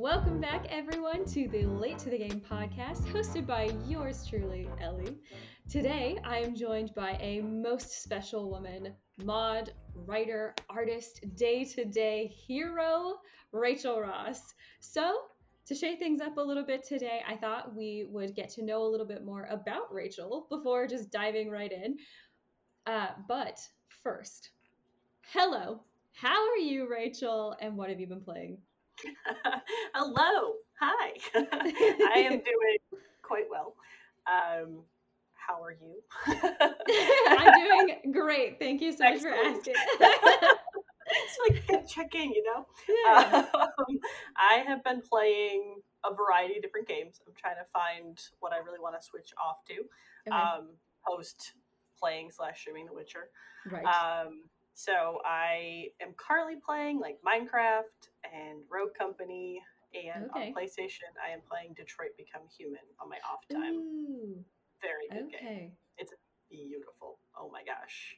Welcome back, everyone, to the Late to the Game podcast, hosted by yours truly, Ellie. Today, I am joined by a most special woman, mod, writer, artist, day to day hero, Rachael Ross. So, to shake things up a little bit today, I thought we would get to know a little bit more about Rachael before just diving right in. Uh, but first, hello, how are you, Rachael, and what have you been playing? Hello. Hi. I am doing quite well. Um, how are you? I'm doing great. Thank you so much for asking. it's like checking, you know? Yeah. Um, I have been playing a variety of different games. I'm trying to find what I really want to switch off to Okay. um, post playing slash streaming The Witcher. right. Um, so I am currently playing like Minecraft and Rogue Company, and Okay. on PlayStation I am playing Detroit Become Human on my off time. Ooh, Very good game. It's Beautiful. Oh my gosh.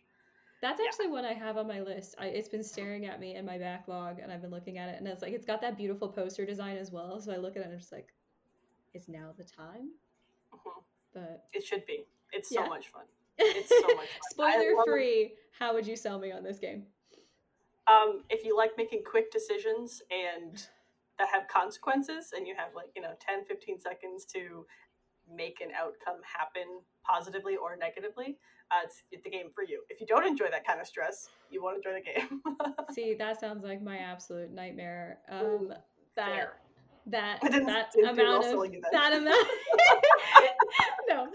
That's Yeah. actually one I have on my list. I, it's been staring at me in my backlog, and I've been looking at it, and it's like it's got that beautiful poster design as well. So I look at it and I'm just like, "Is now the time?" Mhm. But It should be. It's so Yeah. much fun. It's so much fun. Spoiler free. How would you sell me on this game? Um, if you like making quick decisions and that have consequences, and you have like you know 10, 15 seconds to make an outcome happen positively or negatively, uh, it's the game for you. If you don't enjoy that kind of stress, you won't enjoy the game. See, that sounds like my absolute nightmare. Um, that Fair. that that didn't do well amount of that. that amount. no,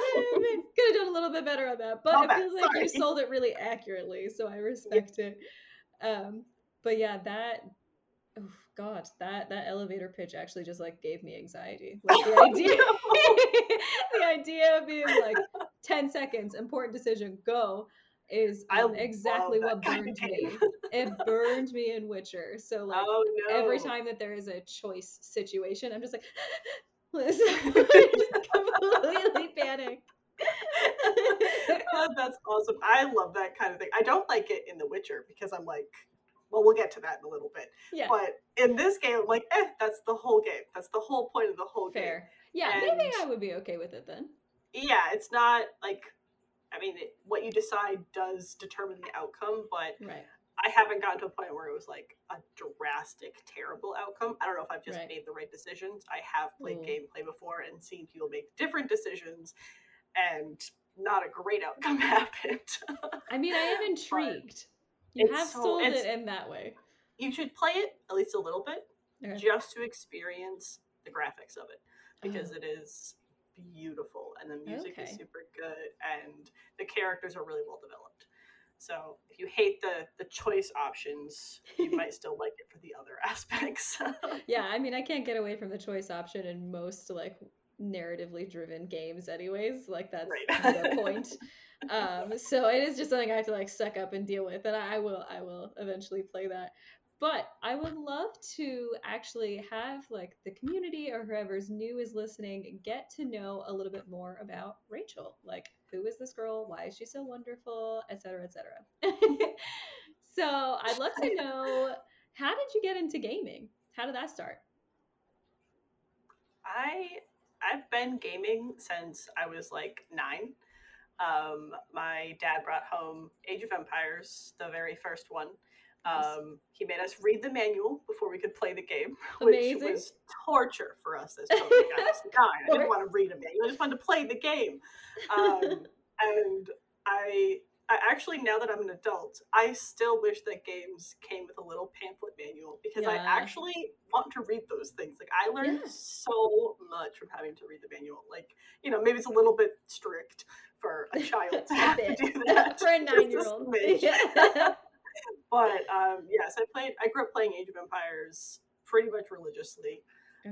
could have done a little bit better on that, but My it feels like you sold it really accurately, so I respect it. Um, but yeah, that. Oh God, that that elevator pitch actually just like gave me anxiety. Like the Oh, idea, no. the idea of being like ten seconds, important decision, go, is um, exactly what burned me. It burned me in Witcher. So like oh no! every time that there is a choice situation, I'm just like, completely panic. Oh, that's awesome. I love that kind of thing. I don't like it in The Witcher because I'm like, well, we'll get to that in a little bit. yeah, But in this game, I'm like, eh, that's the whole game. That's the whole point of the whole game. fair. Yeah, maybe And- I would be okay with it then. Yeah, it's not like, I mean, it, what you decide does determine the outcome, but Right. I haven't gotten to a point where it was like a drastic, terrible outcome. I don't know if I've just Right. made the right decisions. I have played gameplay before and seen people make different decisions, and not a great outcome happened. I mean, I am intrigued. You it's have so- sold it in that way. you should play it at least a little bit Okay. just to experience the graphics of it uh-huh. because Oh, it is beautiful and the music is super good and the characters are really well developed. So if you hate the the choice options, you might still like it for the other aspects. yeah, I mean, I can't get away from the choice option in most like narratively driven games, anyways. Like that's Right. the point. Um, so it is just something I have to like suck up and deal with, and I I will I will eventually play that. But I would love to actually have like the community or whoever's new is listening get to know a little bit more about Rachael. Like, who is this girl? Why is she so wonderful? Etc. Etc. so I'd love to know how did you get into gaming? How did that start? I I've been gaming since I was like nine. Um, my dad brought home Age of Empires, the very first one. Um, he made us read the manual before we could play the game, which Amazing. was torture for us as children. I was nine. I didn't want to read a manual. I just wanted to play the game. Um, and I, I actually, now that I'm an adult, I still wish that games came with a little pamphlet manual because I actually want to read those things. Like I learned Yeah. so much from having to read the manual. Like you know, maybe it's a little bit strict for a child to have to do that For a nine-year-old. but um, yes, I played. I grew up playing Age of Empires pretty much religiously.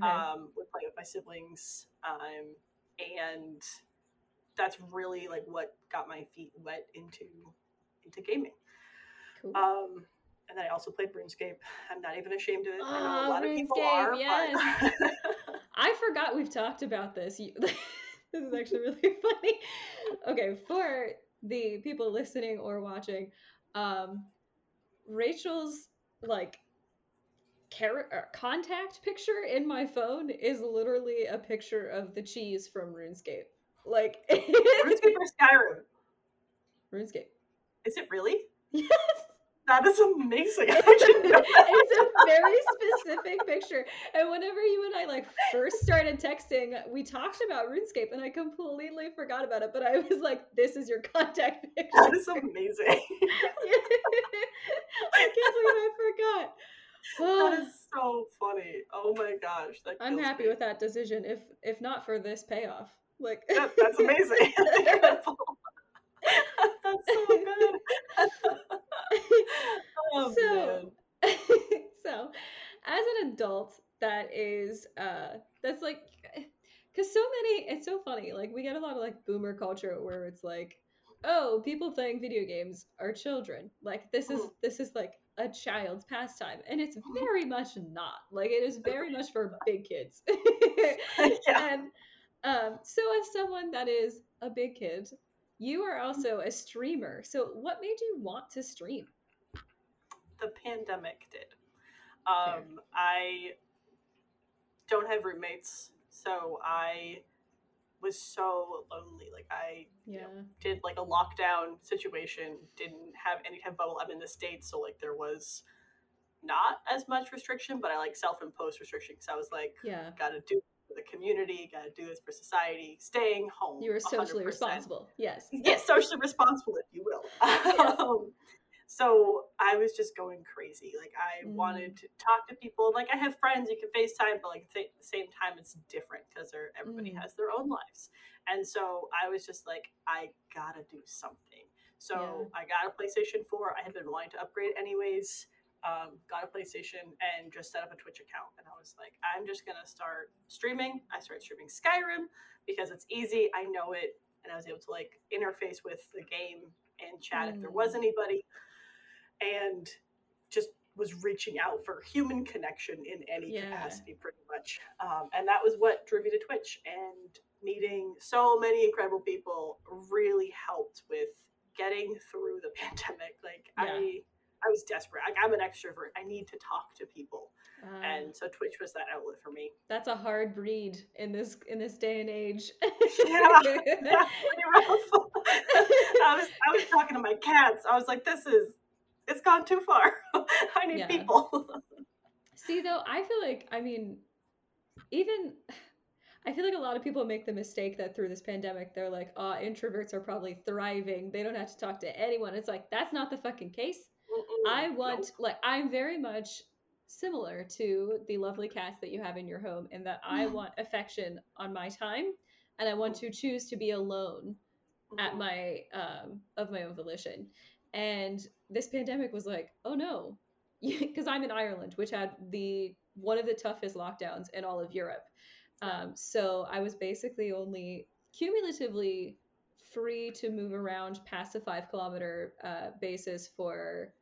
Um, would play with my siblings, um, and that's really like what got my feet wet into into gaming. cool. Um, and then I also played RuneScape. I'm not even ashamed of it. I know Ah, a lot of people RuneScape, Yes. but- I forgot we've talked about this. You, this is actually really funny. Okay, for the people listening or watching, um, Rachael's like car- uh, contact picture in my phone is literally a picture of the cheese from RuneScape. Like RuneScape or Skyrim? RuneScape. Is it really? Yes. That is amazing. I didn't know that. it's a very specific picture. And whenever you and I like first started texting, we talked about RuneScape and I completely forgot about it. But I was like, this is your contact picture. That is amazing. I can't believe I forgot. that is so funny. Oh my gosh. I'm happy me. with that decision. If if not for this payoff. Like That- that's amazing. That's so good. oh So- so as an adult that is uh that's like because so many it's so funny like we get a lot of like boomer culture where it's like oh people playing video games are children like this is Mhm. this is like a child's pastime and it's very much not like it is very much for big kids Yeah. and um so as someone that is a big kid you are also a streamer so what made you want to stream the pandemic did. Um, I don't have roommates, so I was so lonely. Like I yeah did like a lockdown situation, didn't have any type of bubble. I'm in the states, so like there was not as much restriction, but I like self-imposed restriction because I was like, yeah gotta do for the community, gotta do this for society, staying home. You were socially 100%. responsible. Yes. yes, socially responsible, if you will. um, so I was just going crazy. Like I Mm. wanted to talk to people. Like I have friends you can FaceTime, but like at the same time, it's different because everybody Mm. has their own lives. And so I was just like, I gotta do something. So Yeah. I got a PlayStation 4. I had been wanting to upgrade anyways. Um, got a PlayStation and just set up a Twitch account. And I was like, I'm just gonna start streaming. I started streaming Skyrim because it's easy. I know it, and I was able to like interface with the game and chat if there was Mm. anybody, and just was reaching out for human connection in any Yeah. capacity, pretty much. Um, and that was what drew me to Twitch. And meeting so many incredible people really helped with getting through the pandemic. Like Yeah. I, I was desperate. Like I'm an extrovert. I need to talk to people, Uh, and so Twitch was that outlet for me. that's a hard breed in this in this day and age. Yeah. I was I was talking to my cats. I was like, this is it's gone too far. I need Yeah. people. See though, I feel like I mean, even I feel like a lot of people make the mistake that through this pandemic they're like, oh, introverts are probably thriving. They don't have to talk to anyone. It's like that's not the fucking case. Mm-mm. I Nope. want like I'm very much similar to the lovely cats that you have in your home in that I want affection on my time and I want to choose to be alone at Mhm. my um of my own volition. And this pandemic was like, oh no, because I'm in Ireland, which had the one of the toughest lockdowns in all of Europe. Um, so I was basically only cumulatively free to move around past a five kilometer uh, basis for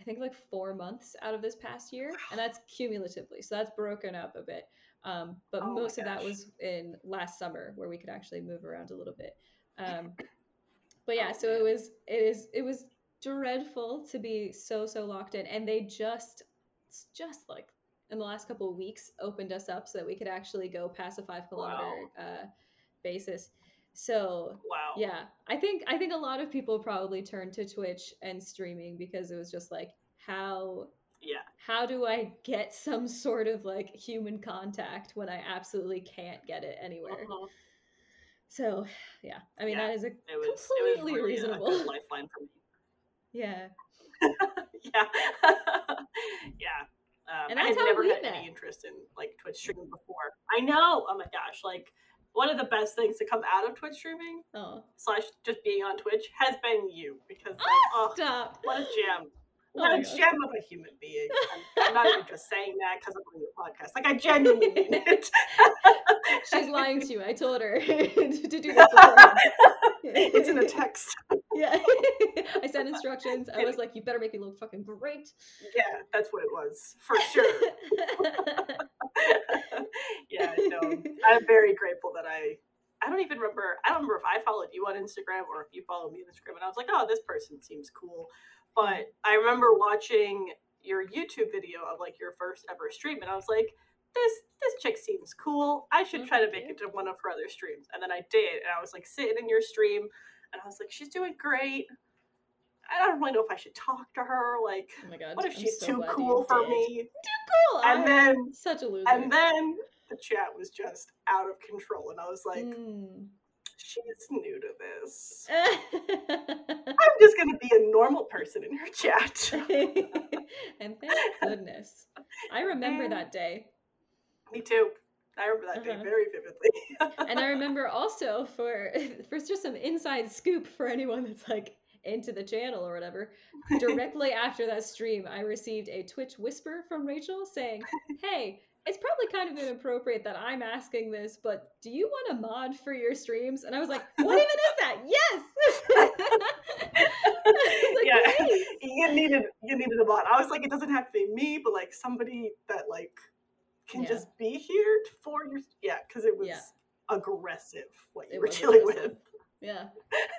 I think like four months out of this past year, and that's cumulatively. So that's broken up a bit. Um, but Oh most of that was in last summer where we could actually move around a little bit. Um, but yeah, Oh, so it was it is it was dreadful to be so so locked in, and they just just like in the last couple of weeks opened us up so that we could actually go past a five kilometer uh, basis. So Wow. yeah, I think I think a lot of people probably turned to Twitch and streaming because it was just like how Yeah. how do I get some sort of like human contact when I absolutely can't get it anywhere? Mhm. So yeah, I mean Yeah, that is a It was it was completely really reasonable. good lifeline for me. yeah. yeah. yeah. Um, And I have never had any interest in like Twitch streaming before. I know. Oh my gosh! Like one of the best things to come out of Twitch streaming Oh, slash just being on Twitch has been you because like ah, oh stop. what a gem. What a gem of a human being. I'm, I'm not even just saying that because I'm on your podcast. Like I genuinely mean it. She's lying to you. I told her to do this it's in a text. Yeah. I sent instructions. I was like, you better make me look fucking great. Yeah, that's what it was for sure. yeah, no, I'm very grateful that I. I don't even remember. I don't remember if I followed you on Instagram or if you followed me on Instagram, and I was like, "Oh, this person seems cool." But I remember watching your YouTube video of like your first ever stream, and I was like, this this chick seems cool. I should try to make it to one of her other streams. And then I did, and I was like sitting in your stream, and I was like, she's doing great. I don't really know if I should talk to her. Like, Oh my god. what if I'm she's so too cool for did. me? Too cool. And I'm then such a loser. and then the chat was just out of control, and I was like, Mm. She's new to this. I'm just gonna be a normal person in her chat. and thank goodness. I remember And- that day. Me too. I remember that Uh-huh. day very vividly. And I remember also for for just some inside scoop for anyone that's like into the channel or whatever. Directly after that stream, I received a Twitch whisper from Rachael saying, "Hey, it's probably kind of inappropriate that I'm asking this, but do you want a mod for your streams?" And I was like, "What even is that?" Yes. Like, yeah, "Great." you needed you needed a bot. I was like, it doesn't have to be me, but like somebody that like can Yeah. just be here for your yeah, because it was Yeah. aggressive what you It were dealing aggressive. with. Yeah,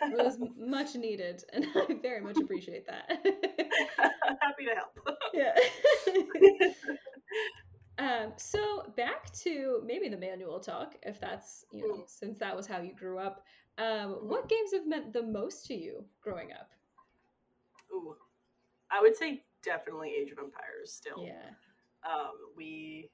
it was much needed, and I very much appreciate that. Happy to help. yeah. Um, so back to maybe the manual talk, if that's you know, Mm. since that was how you grew up. Um, what games have meant the most to you growing up? Ooh, I would say definitely Age of Empires. Still, Yeah. um, we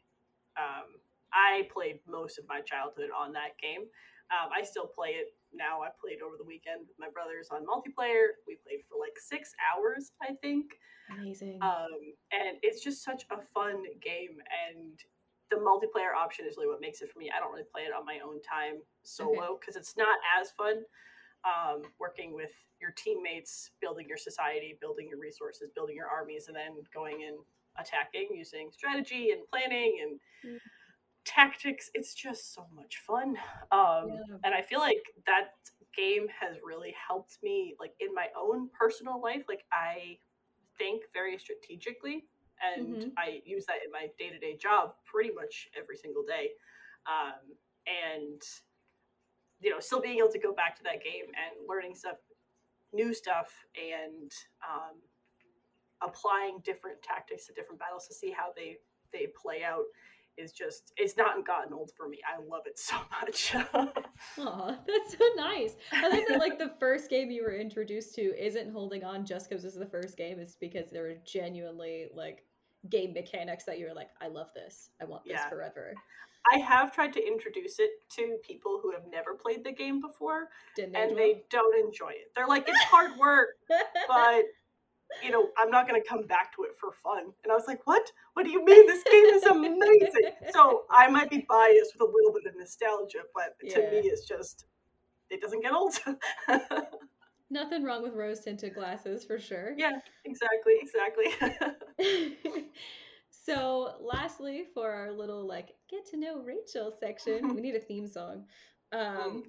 um, I played most of my childhood on that game. Um, I still play it now. I played over the weekend with my brothers on multiplayer. We played for like six hours, I think. Amazing. Um, and it's just such a fun game. And the multiplayer option is really what makes it for me. I don't really play it on my own time solo because it's not as fun. Um, working with your teammates, building your society, building your resources, building your armies, and then going and attacking using strategy and planning and Mm. Tactics. It's just so much fun. Um, Yeah. And I feel like that game has really helped me, like in my own personal life. Like I think very strategically, and Mhm. I use that in my day to day job pretty much every single day. Um, and you know, still being able to go back to that game and learning stuff, new stuff, and um, applying different tactics to different battles to see how they they play out is just it's not gotten old for me. I love it so much. Aw, that's so nice. I love that like the first game you were introduced to isn't holding on just because it's the first game. It's because there were genuinely like game mechanics that you were like, I love this. I want this Yeah. forever. I have tried to introduce it to people who have never played the game before, Didn't and they don't enjoy it. They're like, it's hard work, but you know, I'm not going to come back to it for fun. And I was like, what? What do you mean? This game is amazing. so I might be biased with a little bit of nostalgia, but to me, it's just, it doesn't get old. Nothing wrong with rose tinted glasses for sure. yeah, exactly, exactly. so, lastly, for our little like get to know Rachael section, we need a theme song. Um,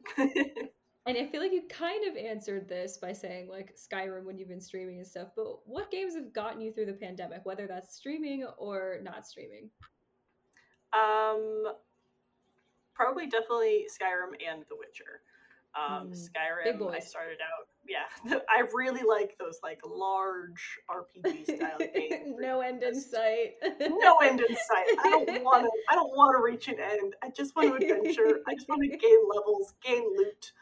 and I feel like you kind of answered this by saying like Skyrim when you've been streaming and stuff. But what games have gotten you through the pandemic, whether that's streaming or not streaming? um, probably definitely Skyrim and The Witcher. Um, Mm, Skyrim, I started out, yeah, I really like those like large RPG style games. no end in sight. no end in sight. I don't want to. I don't want to reach an end. I just want to adventure. I just want to gain levels, gain loot.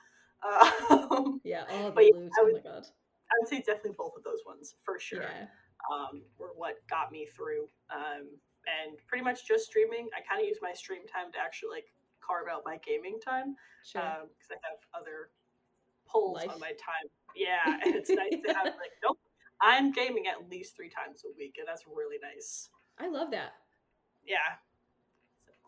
Um, Yeah, all the But yeah, loot. I Oh would- my god. I would say definitely both of those ones for sure. Yeah. Um, were what got me through. Um, and pretty much just streaming. I kind of use my stream time to actually like carve out my gaming time Sure. because I have other pulls Life. on my time. Yeah, and it's nice to have like nope. I'm gaming at least three times a week, and that's really nice. I love that. Yeah,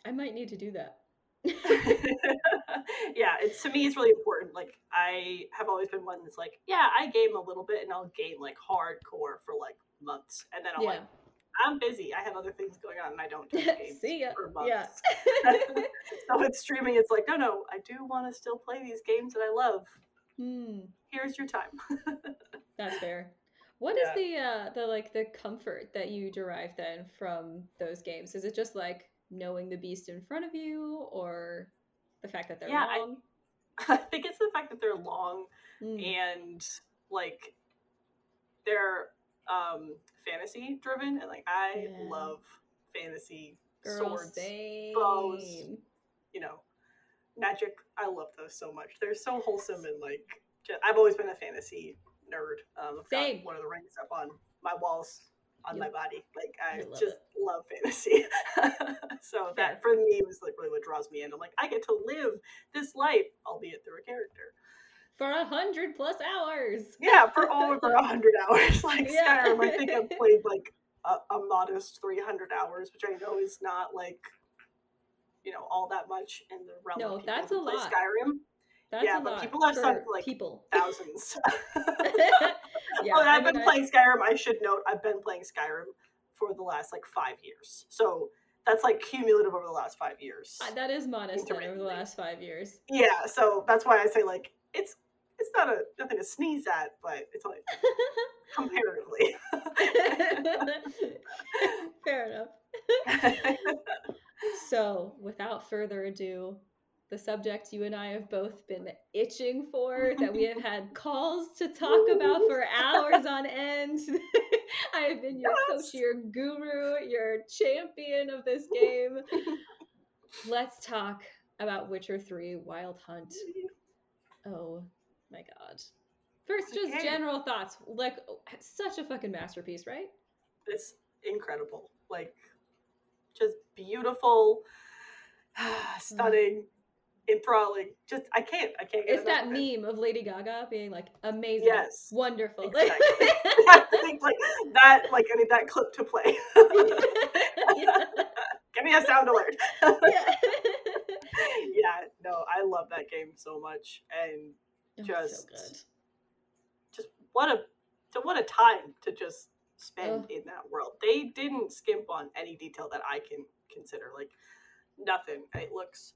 I might need to do that. yeah, it's to me it's really important. Like I have always been one that's like, yeah, I game a little bit and I'll game like hardcore for like months, and then I'm yeah. like, I'm busy. I have other things going on, and I don't touch games See ya. for months. Yeah. so with streaming, it's like, no, no, I do want to still play these games that I love. Hmm. Here's your time. That's fair. What is Yeah. the uh the like the comfort that you derive then from those games? Is it just like knowing the beast in front of you or the fact that they're Yeah, I- long? I think it's the fact that they're long Mm, and like they're um fantasy driven and like I Yeah. love fantasy Girl, swords, same. bows. you know, magic. I love those so much. They're so wholesome and like just, I've always been a fantasy nerd. Um, I've got Same. one of the rings up on my walls on my body. Like I, I love just love fantasy. so that for me was like really what draws me in. I'm like I get to live this life, albeit through a character. For a hundred plus hours. Yeah, for over a hundred hours. Like Yeah. Skyrim, I think I've played like a, a modest three hundred hours, which I know is not like you know all that much in the realm No, of that's a lot. Skyrim. That's Yeah, a but people for starting like, people. Thousands. yeah, oh, and I I've mean, been playing Skyrim. I should note I've been playing Skyrim for the last like five years. So that's like cumulative over the last five years. uh, that is modest over the last five years. Yeah, so that's why I say like it's it's not a nothing to sneeze at, but it's only comparatively. Fair enough. So, without further ado, the subject you and I have both been itching for, that we have had calls to talk about for hours on end. I have been your coach, your guru, your champion of this game. Let's talk about Witcher 3 Wild Hunt. Oh my god. First, just Okay. general thoughts. Like, such a fucking masterpiece, right? it's incredible. Like just beautiful, stunning, enthralling. Just I can't I can't get It's that meme of Lady Gaga being like, amazing, Yes. wonderful. Exactly. I think like that like I need that clip to play. yeah. Give me a sound alert. Yeah. yeah, no, I love that game so much and Oh, Just- so good. just what a so what a time to just spend Ugh. in that world. They didn't skimp on any detail that I can consider like nothing. It looks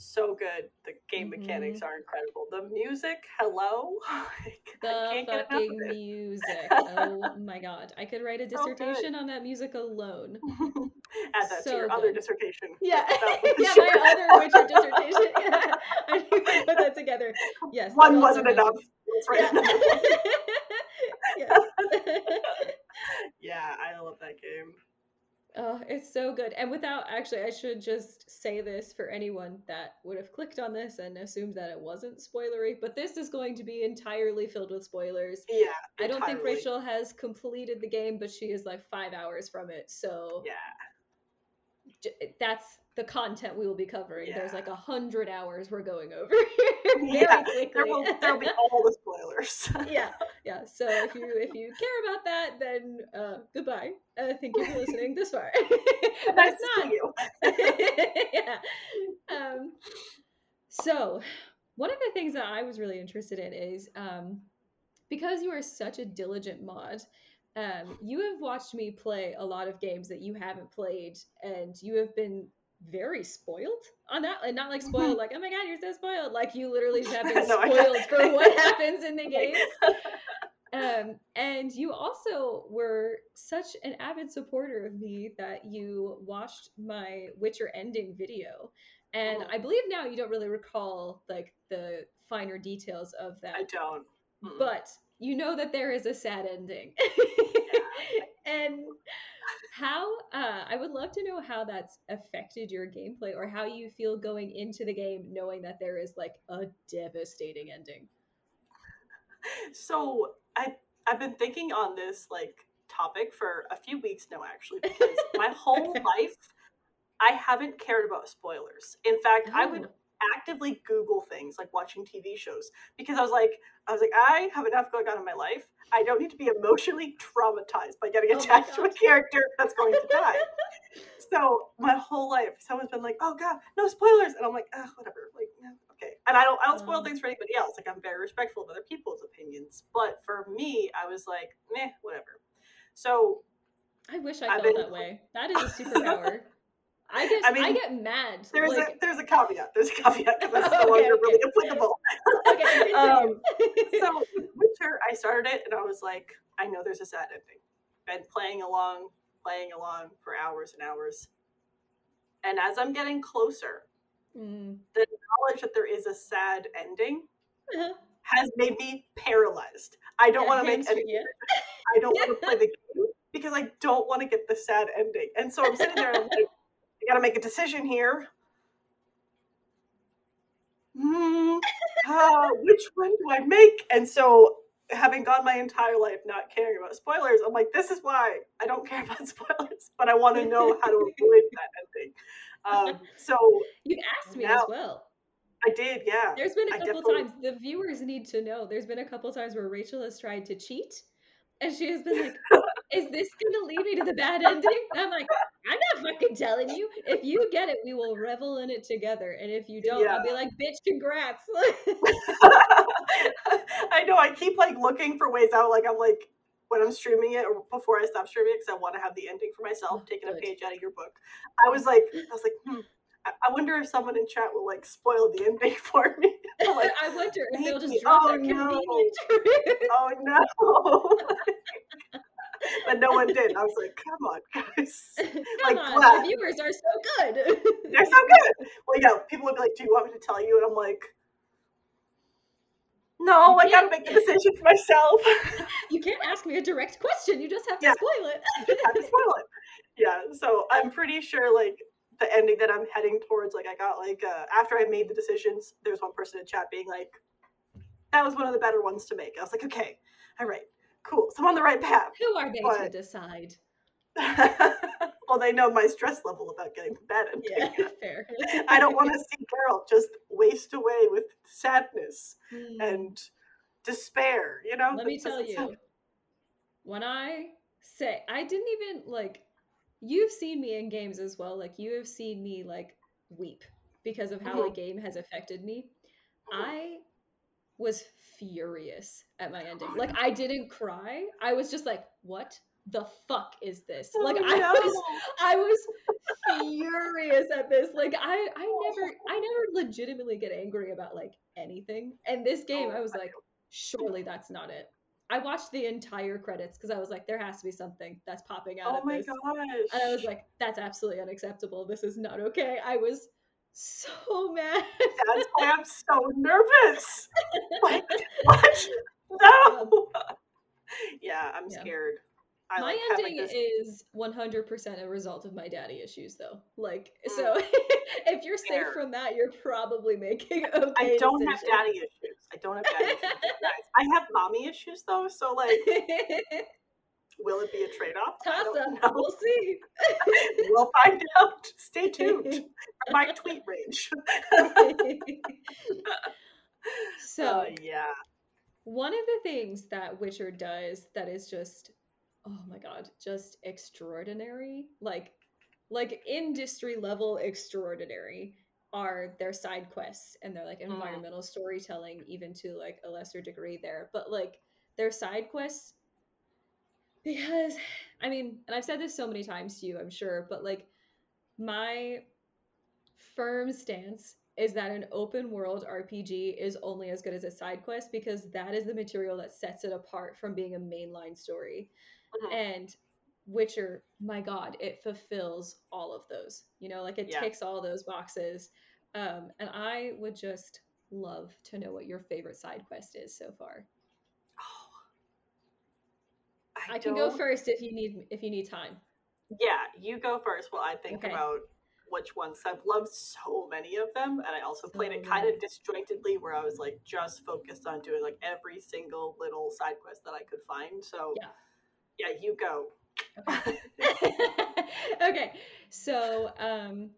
so good. The game Mm-hmm. mechanics are incredible. The music, hello. The fucking music. Oh my god. I could write a So dissertation on that music alone. Add that So to your other dissertation. Yeah. Yeah, my other Witcher dissertation. Yeah. I to put that together. Yes. One wasn't enough. mentioned. Let's Yeah. yes. yeah, I love that game. Oh, it's so good. And without actually, I should just say this for anyone that would have clicked on this and assumed that it wasn't spoilery, but this is going to be entirely filled with spoilers. Yeah. I don't think. Rachael has completed the game, but she is like five hours from it. So Yeah. j- that's the content we will be covering. There's like a hundred hours we're going over here Yeah. There will there'll be all the spoilers. yeah, yeah. So if you if you care about that, then uh, goodbye. Uh, thank you for listening this far. but nice to not, see you. yeah. Um, so, one of the things that I was really interested in is um, because you are such a diligent mod, um, you have watched me play a lot of games that you haven't played, and you have been very spoiled on that. And not like spoiled, like, oh my god, you're so spoiled. Like, you literally have been No, spoiled for what happens in the game. Um, and you also were such an avid supporter of me that you watched my Witcher ending video. And Mhm. I believe now you don't really recall like the finer details of that. I don't. Mm-mm. But you know that there is a sad ending. and how uh, I would love to know how that's affected your gameplay or how you feel going into the game knowing that there is like a devastating ending. So I I've been thinking on this like topic for a few weeks now actually because my whole life I haven't cared about spoilers. In fact, I would Oh. Actively Google things like watching TV shows because I was like, I was like, I have enough going on in my life. I don't need to be emotionally traumatized by getting Oh attached to a character that's going to die. so my whole life, someone's been like, "Oh God, no spoilers," and I'm like, "Ah, whatever." Like, yeah, okay. And I don't, I don't spoil Um. things for anybody else. Like, I'm very respectful of other people's opinions. But for me, I was like, meh, whatever. So I wish I I've felt been- that way. That is a superpower. I get I I, mean, get mad. there's like, a there's a caveat. There's a caveat because that's Okay, no longer okay. really applicable. okay, um, so Witcher, I started it and I was like, I know there's a sad ending. Been playing along, playing along for hours and hours. And as I'm getting closer, Mm. knowledge that there is a sad ending has made me paralyzed. I don't Yeah, want to make any. I don't want to play the game because I don't want to get the sad ending. And so I'm sitting there and I'm like, I gotta make a decision here. Hmm, uh, which one do I make? And so, having gone my entire life not caring about spoilers, I'm like, this is why I don't care about spoilers, but I want to know how to avoid that ending. Um, so You asked me Now- as well. I did, yeah. There's been a couple times the viewers need to know. There's been a couple times where Rachael has tried to cheat, and she has been like, "Is this gonna lead me to the bad ending?" And I'm like, "I'm not fucking telling you. If you get it, we will revel in it together, and if you don't, I'll be like, bitch, congrats." I know. I keep like looking for ways out. Like I'm like when I'm streaming it or before I stop streaming because I want to have the ending for myself, Oh, taking a page out of your book. I was like, I was like, hmm. I wonder if someone in chat will like spoil the ending for me. Like, I wonder if they'll just drop Oh, that no. convenient oh no. but no one did. I was like, come on, guys. Come Like, on, glad. the viewers are so good. They're so good. Well, yeah, people would be like, do you want me to tell you? And I'm like, no, I gotta make the decision for myself. you can't ask me a direct question. You just have to Yeah. spoil it. have to spoil it. Yeah, so I'm pretty sure like the ending that I'm heading towards, like I got like uh, after I made the decisions, there's one person in chat being like, "That was one of the better ones to make." I was like, "Okay, all right, cool, so I'm on the right path." Who are they to decide? well, they know my stress level about getting the bad ending. Yeah, fair. I don't want to see Geralt just waste away with sadness Hmm. and despair. You know. Let me tell you, when I say I didn't even like, you've seen me in games as well. Like you have seen me like weep because of how a Mhm. game has affected me. Mhm. I was furious at my ending. Like I didn't cry. I was just like, what the fuck is this? Like Oh, I was I was furious at this. Like I I never I never legitimately get angry about like anything. And this game Oh, I was like, surely that's not it. I watched the entire credits because I was like, there has to be something that's popping out Oh my this. gosh. And I was like, that's absolutely unacceptable. This is not okay. I was so mad. That's why I'm so nervous. Like, what? No. Yeah, I'm Yeah. scared. I my like ending this- is 100% a result of my daddy issues though like Mm. so if you're safe Fair. from that you're probably making okay I don't have daddy issues. I don't have daddy issues. I have mommy issues though, so like, will it be a trade off? toss don't up know. we'll see We'll find out. Stay tuned my tweet range. so Uh, yeah. one of the things that witcher does that is just oh my god just extraordinary like like industry level extraordinary are their side quests and their like Mhm. environmental storytelling even to like a lesser degree there but like their side quests because i mean and i've said this so many times to you i'm sure but like my firm stance is that an open world RPG is only as good as a side quest because that is the material that sets it apart from being a mainline story. Mhm. And Witcher, my god, it fulfills all of those. You know, like it Yeah. ticks all those boxes. Um, and I would just love to know what your favorite side quest is so far. I, can go first if you need if you need time. Yeah, you go first while I think Okay. about which ones. I've loved so many of them, and I also played it kind of disjointedly, where I was like just focused on doing like every single little side quest that I could find. So Yeah. yeah, you go. okay, so um,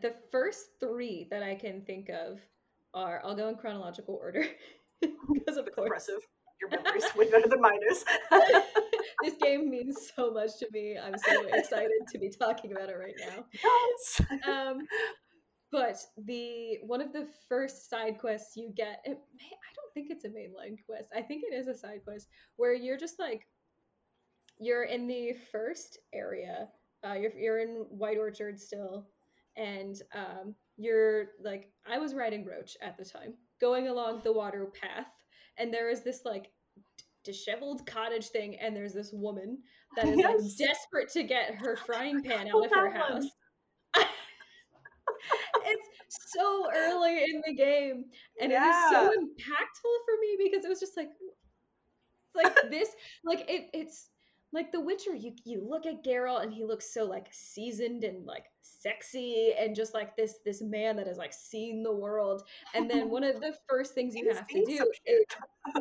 the first three that I can think of are I'll go in chronological order because of course Impressive. Your memory's way better than mine is. this game means so much to me. I'm so excited to be talking about it right now. yes. Um, but the one of the first side quests you get, it, may- I don't think it's a mainline quest. I think it is a side quest where you're just like you're in the first area. Uh, you're you're in White Orchard still, and um, you're like I was riding Roach at the time, going along the water path, and there is this like disheveled cottage thing, and there's this woman that is like desperate to get her frying pan out of her house. it's so early in the game, and yeah. it is so impactful for me because it was just like, like this, like it, it's like The Witcher. You you look at Geralt, and he looks so like seasoned and like sexy, and just like this this man that has like seen the world. And then one of the first things you have to do is,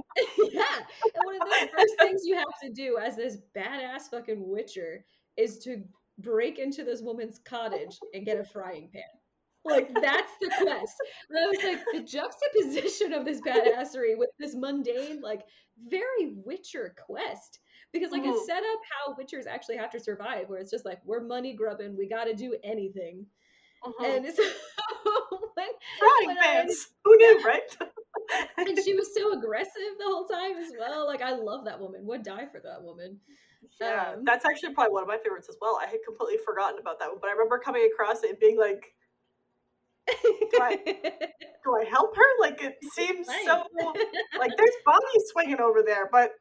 yeah, and one of the first things you have to do as this badass fucking Witcher is to break into this woman's cottage and get a frying pan. Like that's the quest. And I was like, the juxtaposition of this badassery with this mundane, like very Witcher quest. Because like it's set up how Witchers actually have to survive, where it's just like we're money grubbing, we got to do anything. Uh-huh. And it's when, frying pans. Who knew, right? and she was so aggressive the whole time as well. Like I love that woman. Would die for that woman. Yeah, um, that's actually probably one of my favorites as well. I had completely forgotten about that one, but I remember coming across it and being like, do I, do I help her? Like it seems so like there's Bonnie swinging over there, but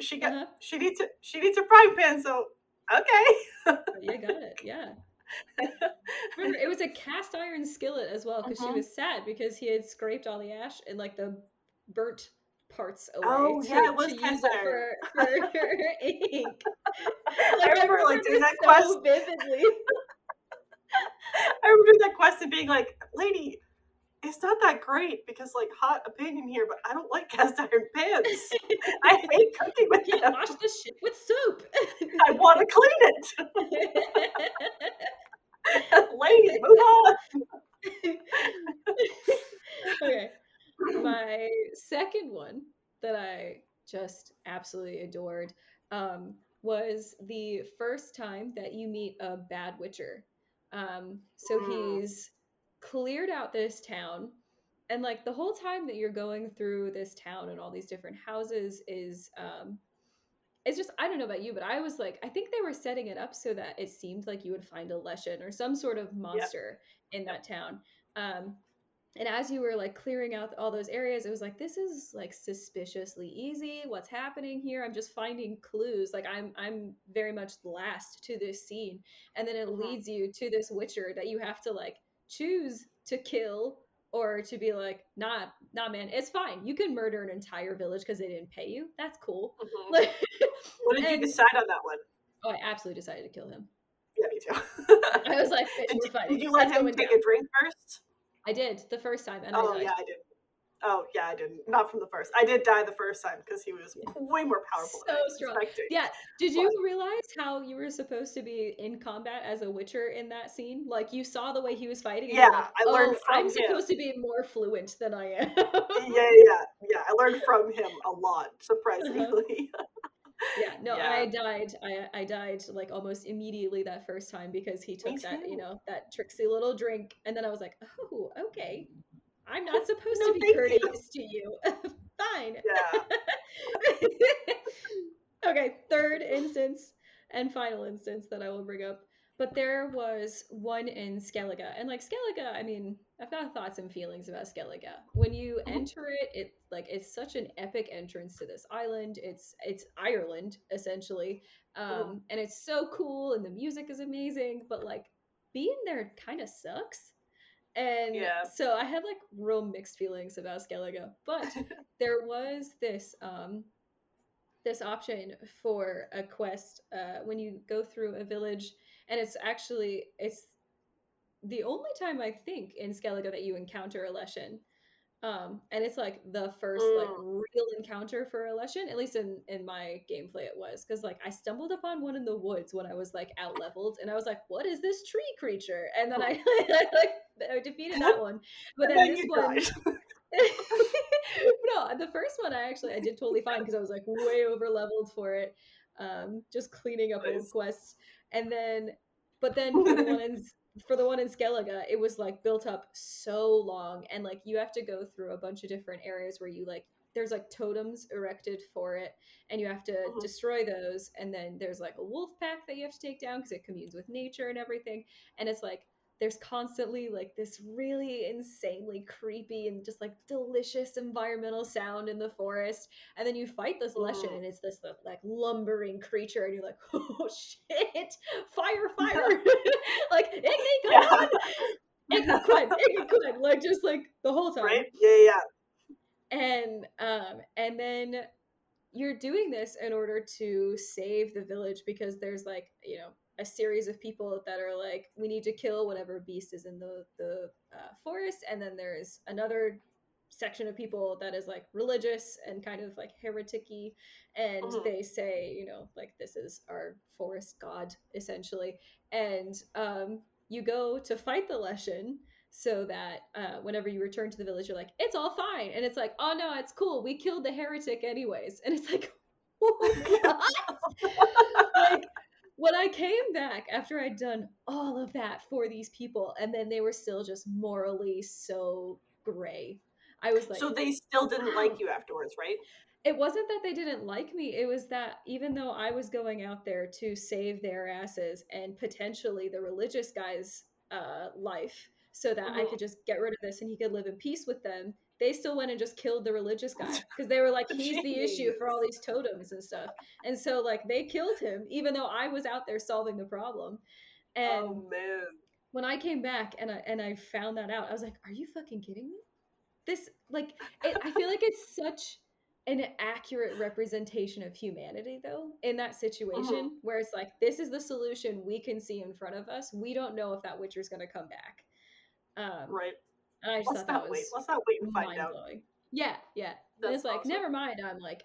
she got uh-huh. she needs a she needs a frying pan. So okay, you got it. Yeah. Remember, it was a cast iron skillet as well because uh-huh. she was sad because he had scraped all the ash and like the burnt parts away. Oh to, yeah, it was cast iron for, for her ink. Like, I remember, like doing that so quest vividly. I remember that quest and being like, "Lady, it's not that great because like hot opinion here, but I don't like cast iron pans. I hate cooking with you. Them. Wash the shit with soap. I want to clean it. Lady, move on. okay. My second one that I just absolutely adored um, was the first time that you meet a bad witcher. Um, so mm. he's cleared out this town and like the whole time that you're going through this town and all these different houses is um it's just I don't know about you, but I was like, I think they were setting it up so that it seemed like you would find a Leshen or some sort of monster yep. in that town. Um, and as you were like clearing out all those areas, it was like this is like suspiciously easy. What's happening here? I'm just finding clues. Like I'm I'm very much last to this scene, and then it mm-hmm. leads you to this Witcher that you have to like choose to kill or to be like, nah, nah, man, it's fine. You can murder an entire village because they didn't pay you. That's cool. Mm-hmm. what did and, you decide on that one? Oh, I absolutely decided to kill him. Yeah, me too. I was like, did, you, did you let him take down. a drink first? I did the first time. And oh I yeah, I did. Oh yeah, I didn't. Not from the first. I did die the first time because he was way more powerful. So strong. Yeah. Did you but... realize how you were supposed to be in combat as a Witcher in that scene? Like you saw the way he was fighting. yeah, like, I learned oh, I'm him. supposed to be more fluent than I am. yeah, yeah, yeah. I learned from him a lot, surprisingly. Uh-huh. yeah no yeah. i died i i died like almost immediately that first time because he took that you know that tricksy little drink and then i was like oh okay I'm not supposed no, to be courteous you. to you. Fine. Yeah. okay, third instance and final instance that I will bring up. But there was one in Skellige. And like Skellige, I mean, I've got thoughts and feelings about Skellige. When you mm-hmm. enter it, it like it's such an epic entrance to this island. It's it's Ireland essentially. Um, mm. and it's so cool and the music is amazing, but like being there kind of sucks and yeah. so I had like real mixed feelings about Skellige, but there was this um this option for a quest uh, when you go through a village, and it's actually it's the only time I think in Skellige that you encounter a Leshen. Um, and it's like the first mm. like real encounter for a Leshen, at least in in my gameplay it was, because like I stumbled upon one in the woods when I was like out leveled, and I was like, "What is this tree creature?" And then I, I like I defeated that one. But then, this one No, the first one I actually I did totally fine because I was like way over leveled for it. Um just cleaning up nice. old quests. And then but then for the one in for the one in Skellige, it was like built up so long and like you have to go through a bunch of different areas where you like there's like totems erected for it and you have to mm-hmm. destroy those and then there's like a wolf pack that you have to take down because it communes with nature and everything and it's like there's constantly like this really insanely creepy and just like delicious environmental sound in the forest and then you fight this leshen and it's this like lumbering creature and you're like oh shit fire fire like ignite come yeah. on Igni Quen, Igni Quen, like just like the whole time. Right? Yeah, yeah. And um, and then you're doing this in order to save the village because there's like you know a series of people that are like we need to kill whatever beast is in the the uh, forest and then there's another section of people that is like religious and kind of like hereticy and Mhm. they say you know like this is our forest god essentially and um you go to fight the leshen so that uh, whenever you return to the village you're like it's all fine and it's like oh no it's cool we killed the heretic anyways and it's like what? like when I came back after I'd done all of that for these people, and then they were still just morally so gray. I was like, so they still didn't wow. like you afterwards, right? it wasn't that they didn't like me. It was that even though I was going out there to save their asses and potentially the religious guy's uh, life so that I Mhm. could just get rid of this and he could live in peace with them, they still went and just killed the religious guy because they were like, he's the issue for all these totems and stuff. And so, like, they killed him even though I was out there solving the problem. And oh man. when I came back and I and I found that out, I was like, "Are you fucking kidding me?" This like it, I feel like it's such an accurate representation of humanity though in that situation where it's like this is the solution we can see in front of us. We don't know if that witcher's going to come back. Um Right. And I just Let's thought that was wait. Let's not wait and find mind out. blowing. Yeah, yeah. And That's it's like, awesome. never mind, I'm like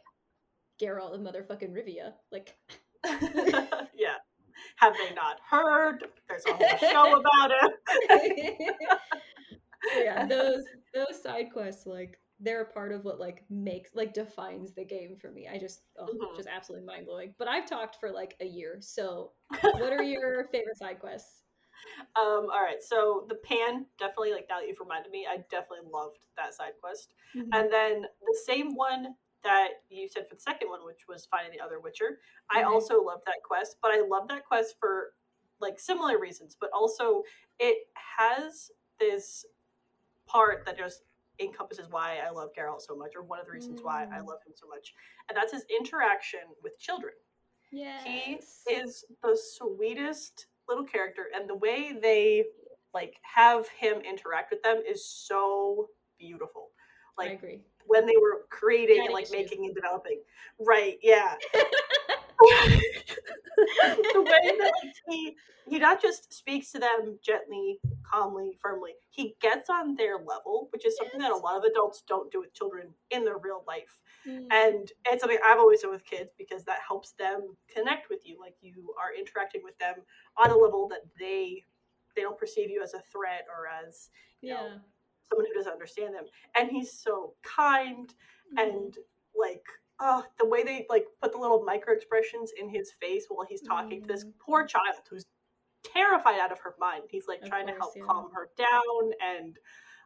Geralt of motherfucking Rivia. Like yeah. Have they not heard? There's a whole show about it. Yeah, those those side quests like they're a part of what like makes like defines the game for me. I just oh, Mhm. just absolutely mind blowing. But I've talked for like a year. So what are your favorite side quests? Um, all right, so the pan definitely like now that you've reminded me, I definitely loved that side quest. And then the same one that you said for the second one, which was finding the other Witcher, I Mhm. also loved that quest, but I love that quest for like similar reasons, but also it has this part that just encompasses why I love Geralt so much, or one of the reasons why I Mm. love him so much, and that's his interaction with children. yes. He is the sweetest little character, and the way they like have him interact with them is so beautiful. I Like agree. when they were creating and like issues. making and developing, right? Yeah. the way that like, he he not just speaks to them gently, calmly, firmly. He gets on their level, which is something that a lot of adults don't do with children in their real life Mm. and it's something I've always done with kids because that helps them connect with you. Like you are interacting with them on a level that they they don't perceive you as a threat or as you yeah. know someone who doesn't understand them. And he's so kind Mhm. and like oh the way they like put the little micro expressions in his face while he's talking to this poor child who's terrified out of her mind. He's like Of trying to help yeah. calm her down and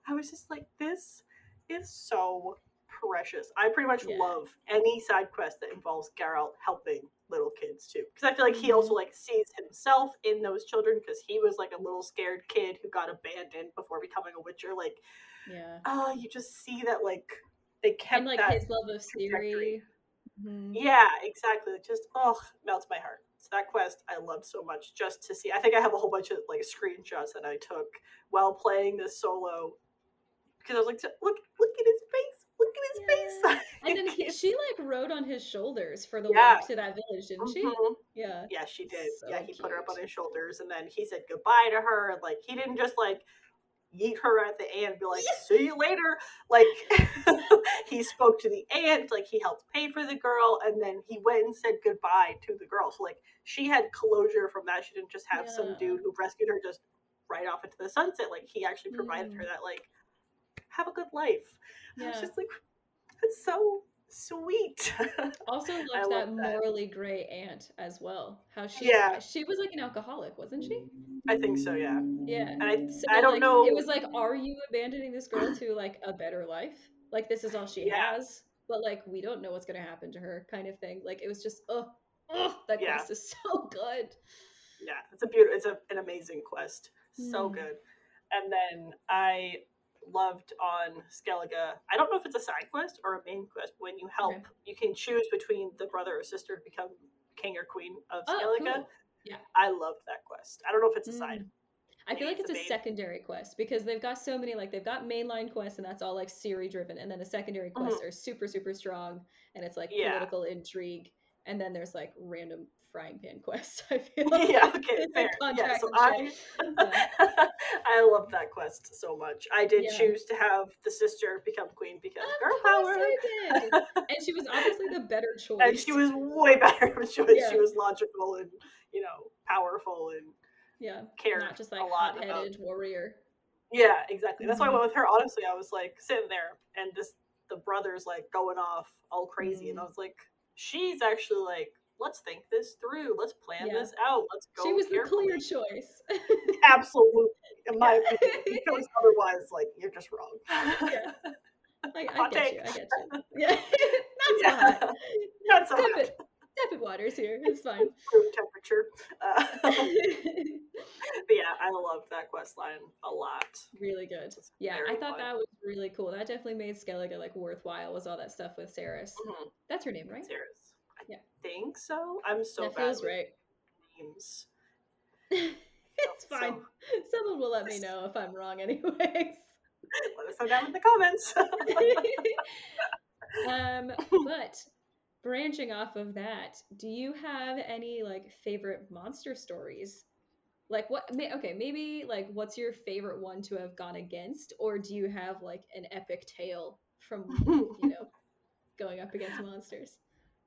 I was just like this is so precious. I pretty much Yeah. love any side quest that involves Geralt helping little kids too because I feel like he also Mhm. like sees himself in those children because he was like a little scared kid who got abandoned before becoming a witcher like yeah. oh you just see that like they kept And like that his love of theory. Mhm. yeah exactly it just oh melts my heart so that quest i loved so much just to see i think i have a whole bunch of like screenshots that i took while playing this solo because i was like look look at his face look at his face And then he, she like rode on his shoulders for the Yeah. walk to that village, didn't she? Mhm. Yeah. Yeah, she did. So yeah, he put her up on his shoulders, and then he said goodbye to her. And like, he didn't just like yeet her at the aunt, and be like, "See you later." Like, he spoke to the aunt. Like, he helped pay for the girl, and then he went and said goodbye to the girl. So like, she had closure from that. She didn't just have some dude who rescued her just right off into the sunset. Like, he actually provided Mm. her that like, have a good life. I was Yeah. just like, that's so sweet. Also loved that love that. morally gray aunt as well. How she Yeah. she was like an alcoholic, wasn't she? I think so. Yeah. Yeah. And I, So I don't like, know. It was like, are you abandoning this girl to like a better life? Like this is all she Yeah. has, but like we don't know what's gonna happen to her, kind of thing. Like it was just, oh, oh, that Yeah. quest is so good. yeah it's a beautiful it's a, an amazing quest so Mm. good and then i loved on skellige i don't know if it's a side quest or a main quest when you help Okay. you can choose between the brother or sister to become king or queen of Oh, skellige cool. Yeah. i loved that quest i don't know if it's a side Mm. I feel like it's a secondary quest because they've got so many like they've got mainline quests and that's all like Ciri driven, and then the secondary quests are super super strong and it's like Mm-hmm. Yeah. political intrigue, and then there's like random frying pan quest. I feel like yeah, okay, fair. Yeah, so I. I love that quest so much. I did Yeah. choose to have the sister become queen because Of girl power. I did. and she was obviously the better choice. and she was way better of a choice. Yeah. She was logical and you know powerful and yeah, cared not just like a lot hot about. headed warrior. Yeah, exactly. That's why I Mhm. went with her. Honestly, I was like sitting there, and this the brothers like going off all crazy, and I was like, she's actually like, let's think this through. Let's plan Yeah. this out. Let's go. She was the clear choice. Absolutely, in my opinion. Because otherwise, like, you're just wrong. Yeah. I, I get you. I get you. Yeah, not so hot. Not so hot. Tepid, waters here. It's fine. Room temperature. Uh, but yeah, I loved that quest line a lot. really good. Yeah, I thought fun. that was really cool. That definitely made Skellige like worthwhile. Was all that stuff with Cerys? Mhm. That's her name, right? Sarah's. I Yeah. think so. I'm so that bad feels right. names. it's So- fine. Someone will let me know if I'm wrong, anyways. Let us know down in the comments. um, but branching off of that, do you have any like favorite monster stories? Like what? May, okay, maybe like what's your favorite one to have gone against, or do you have like an epic tale from you know going up against monsters?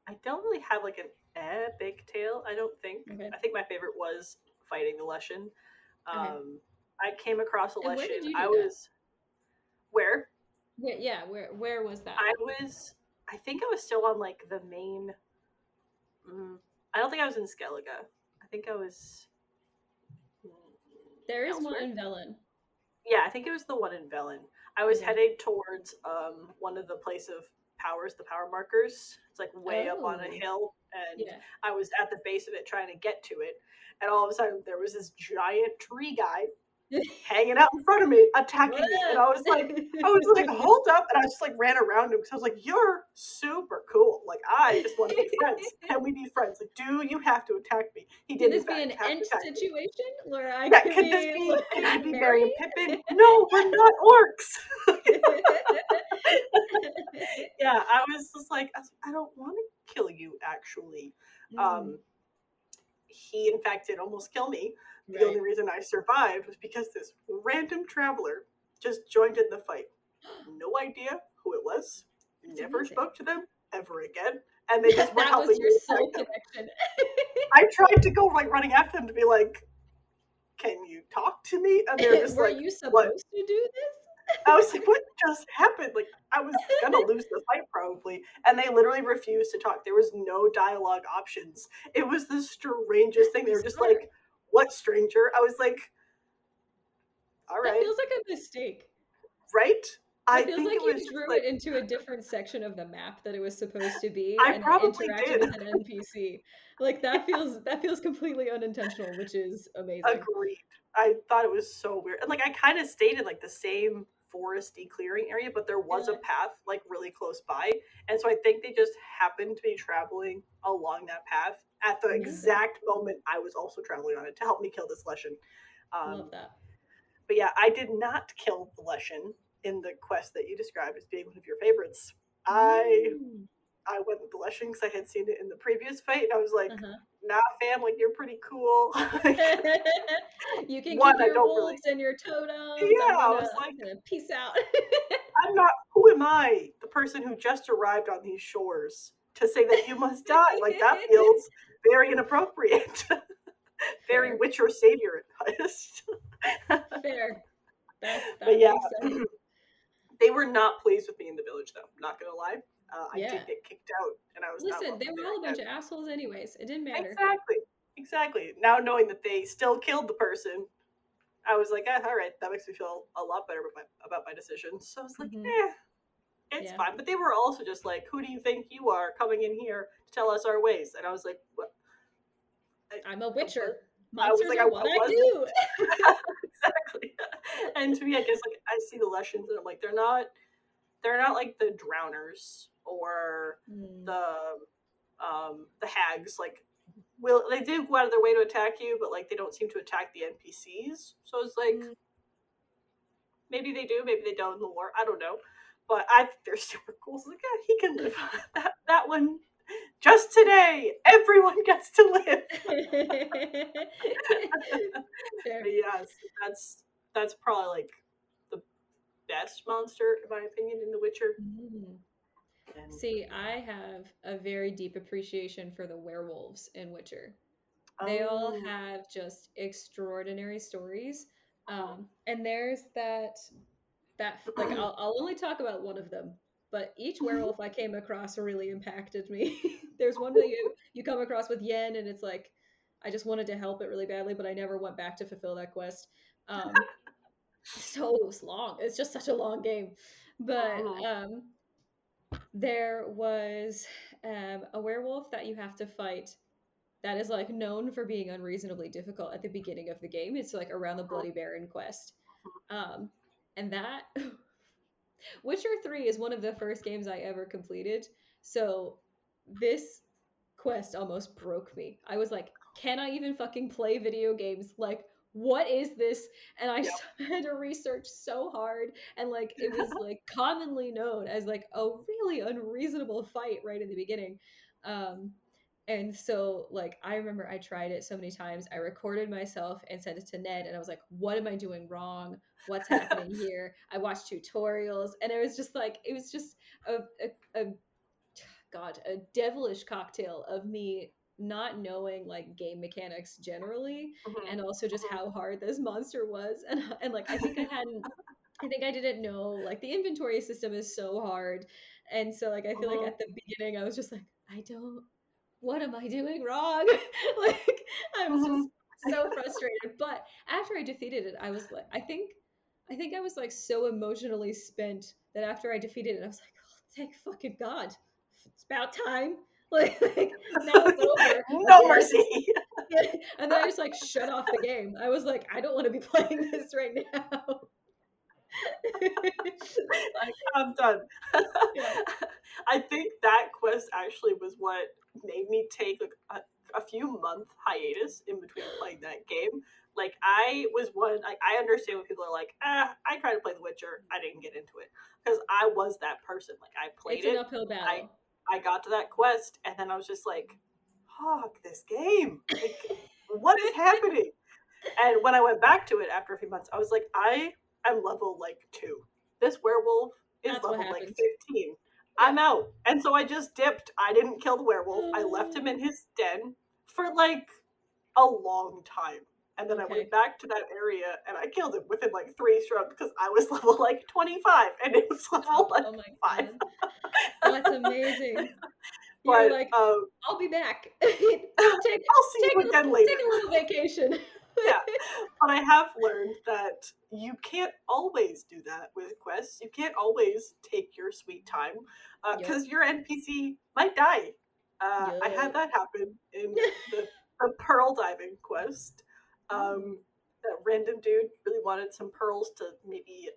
I don't really have like an epic tale. I don't think. Okay. I think my favorite was fighting the Leshen. Um, Okay. I came across a And where did Leshen. I was where Where, yeah, where where was that? I was. I think I was still on like the main. Mm, I don't think I was in Skellige. I think I was. there is elsewhere. one in Velen. Yeah, I think it was the one in Velen. I was Okay. headed towards um, one of the place of powers, the power markers. It's like way up on a Oh. hill, and Yeah. I was at the base of it trying to get to it. And all of a sudden, there was this giant tree guy hanging out in front of me, attacking me. And I was like, I was like, hold up. And I just like ran around him because I was like, you're super cool. Like, I just want to be friends. Can we be friends? Like, do you have to attack me? He Can did this be an in fact, have to Ent me. situation where I Yeah, could could be, this be, like, can I be Merry and Pippin? No, we're not orcs. yeah, I was just like, I was like, I don't want to kill you, actually. Mm, Um, he, in fact, did almost kill me. The right. only reason I survived was because this random traveler just joined in the fight. No idea who it was. That's Never amazing. spoke to them ever again. And they just were that helping was your soul connection. I tried to go like running after them to be like, "Can you talk to me?" And they're just Were like, you supposed "What?" to do this? I was like, "What just happened?" Like I was gonna lose the fight probably, and they literally refused to talk. There was no dialogue options. It was the strangest thing. They were just like, "What stranger?" I was like, all right. That feels like a mistake. right." I It feels think like it you drew like, it into a different section of the map that it was supposed to be, I and probably interacted did. with an NPC. Like that feels that feels completely unintentional, which is amazing. Agreed. I thought it was so weird. And like I kind of stayed in like the same foresty clearing area, but there was a path like really close by. And so I think they just happened to be traveling along that path at the exact moment I was also traveling on it to help me kill this Leshen. Um, Love that. but yeah, I did not kill the Leshen in the quest that you described as being one of your favorites. I Mm. I went with the Leshen because I had seen it in the previous fight, and I was like, Uh-huh. "Nah, family, you're pretty cool." you can One, keep your don't really- wolves and your totems. Yeah, gonna, was I'm like- peace out. I'm not. Who am I, the person who just arrived on these shores, to say that you must die? Like that feels very inappropriate. very Fair. Witcher savior advice. Fair. That, that but yeah, they were not pleased with me in the village, though. Not gonna lie. Uh, I did get kicked out, and I was Listen, they were all a bunch of assholes, anyways. It didn't matter. Exactly. Exactly. Now knowing that they still killed the person, I was like, eh, all right, that makes me feel a lot better about my, about my decision. So I was like, Mhm. eh, it's Yeah. fine. But they were also just like, who do you think you are coming in here to tell us our ways? And I was like, what? I'm a witcher. I was like, are I- what I I, do. exactly. And to me, I guess like I see the leshens, and I'm like, they're not, they're not like the drowners or Mm, the um the hags like will they do go out of their way to attack you, but like they don't seem to attack the NPCs. So it's like Mm. maybe they do, maybe they don't in the lore. I don't know. But I think they're super cool. So like, yeah, he can live. that that one just today, everyone gets to live. But yes, that's that's probably like the best monster, in my opinion, in The Witcher. Mm. And See, I have a very deep appreciation for the werewolves in Witcher. They all Oh. have just extraordinary stories. Um, and there's that that like I'll, I'll only talk about one of them, but each werewolf I came across really impacted me. there's one that you you come across with Yen, and it's like I just wanted to help it really badly, but I never went back to fulfill that quest. Um, so long. It's just such a long game. But Mhm. um, there was um, a werewolf that you have to fight that is like known for being unreasonably difficult at the beginning of the game. It's like around the Bloody Baron quest. Um, and that Witcher 3 is one of the first games I ever completed. So this quest almost broke me. I was like, can I even fucking play video games? Like, what is this? And I Yep. had to research so hard. And like, it was like commonly known as like a really unreasonable fight right in the beginning. Um, and so, like, I remember I tried it so many times. I recorded myself and sent it to Ned, and I was like, what am I doing wrong? What's happening here? I watched tutorials, and it was just like, it was just a, a, a God, a devilish cocktail of me not knowing like game mechanics generally, Mhm. and also just Mhm. how hard this monster was. And, and like, I think I hadn't, I think I didn't know, like, the inventory system is so hard. And so, like, I feel Mhm. like at the beginning, I was just like, I don't, what am I doing wrong? like, I was Mhm. just so frustrated. But after I defeated it, I was like, I think, I think I was like so emotionally spent that after I defeated it, I was like, oh, thank fucking God. It's about time. Like, like now it's over. no Yeah. mercy. and then I just like shut off the game. I was like, I don't want to be playing this right now. like, I'm done. Yeah. I think that quest actually was what made me take like a, a few month hiatus in between playing that game. Like I was one. Like I understand when people are like, ah, I tried to play The Witcher, I didn't get into it because I was that person. Like I played it's it, an uphill battle. I got to that quest, and then I was just like, fuck this game. Like, what is happening? And when I went back to it after a few months, I was like, I am level like two. This werewolf is That's level like happens. 15. I'm out. And so I just dipped. I didn't kill the werewolf. I left him in mm. his den for like a long time. And then I went back to that area and I killed him within like three strokes because I was level like 25 and it was level like oh my five. god. That's amazing. But You're like, um, I'll be back. take, I'll see take, you a, again later. take a little vacation. Yeah. But I have learned that you can't always do that with quests. You can't always take your sweet time Yep. because your NPC might die. Uh, I had that happen in the, the pearl diving quest. Um, that random dude really wanted some pearls to maybe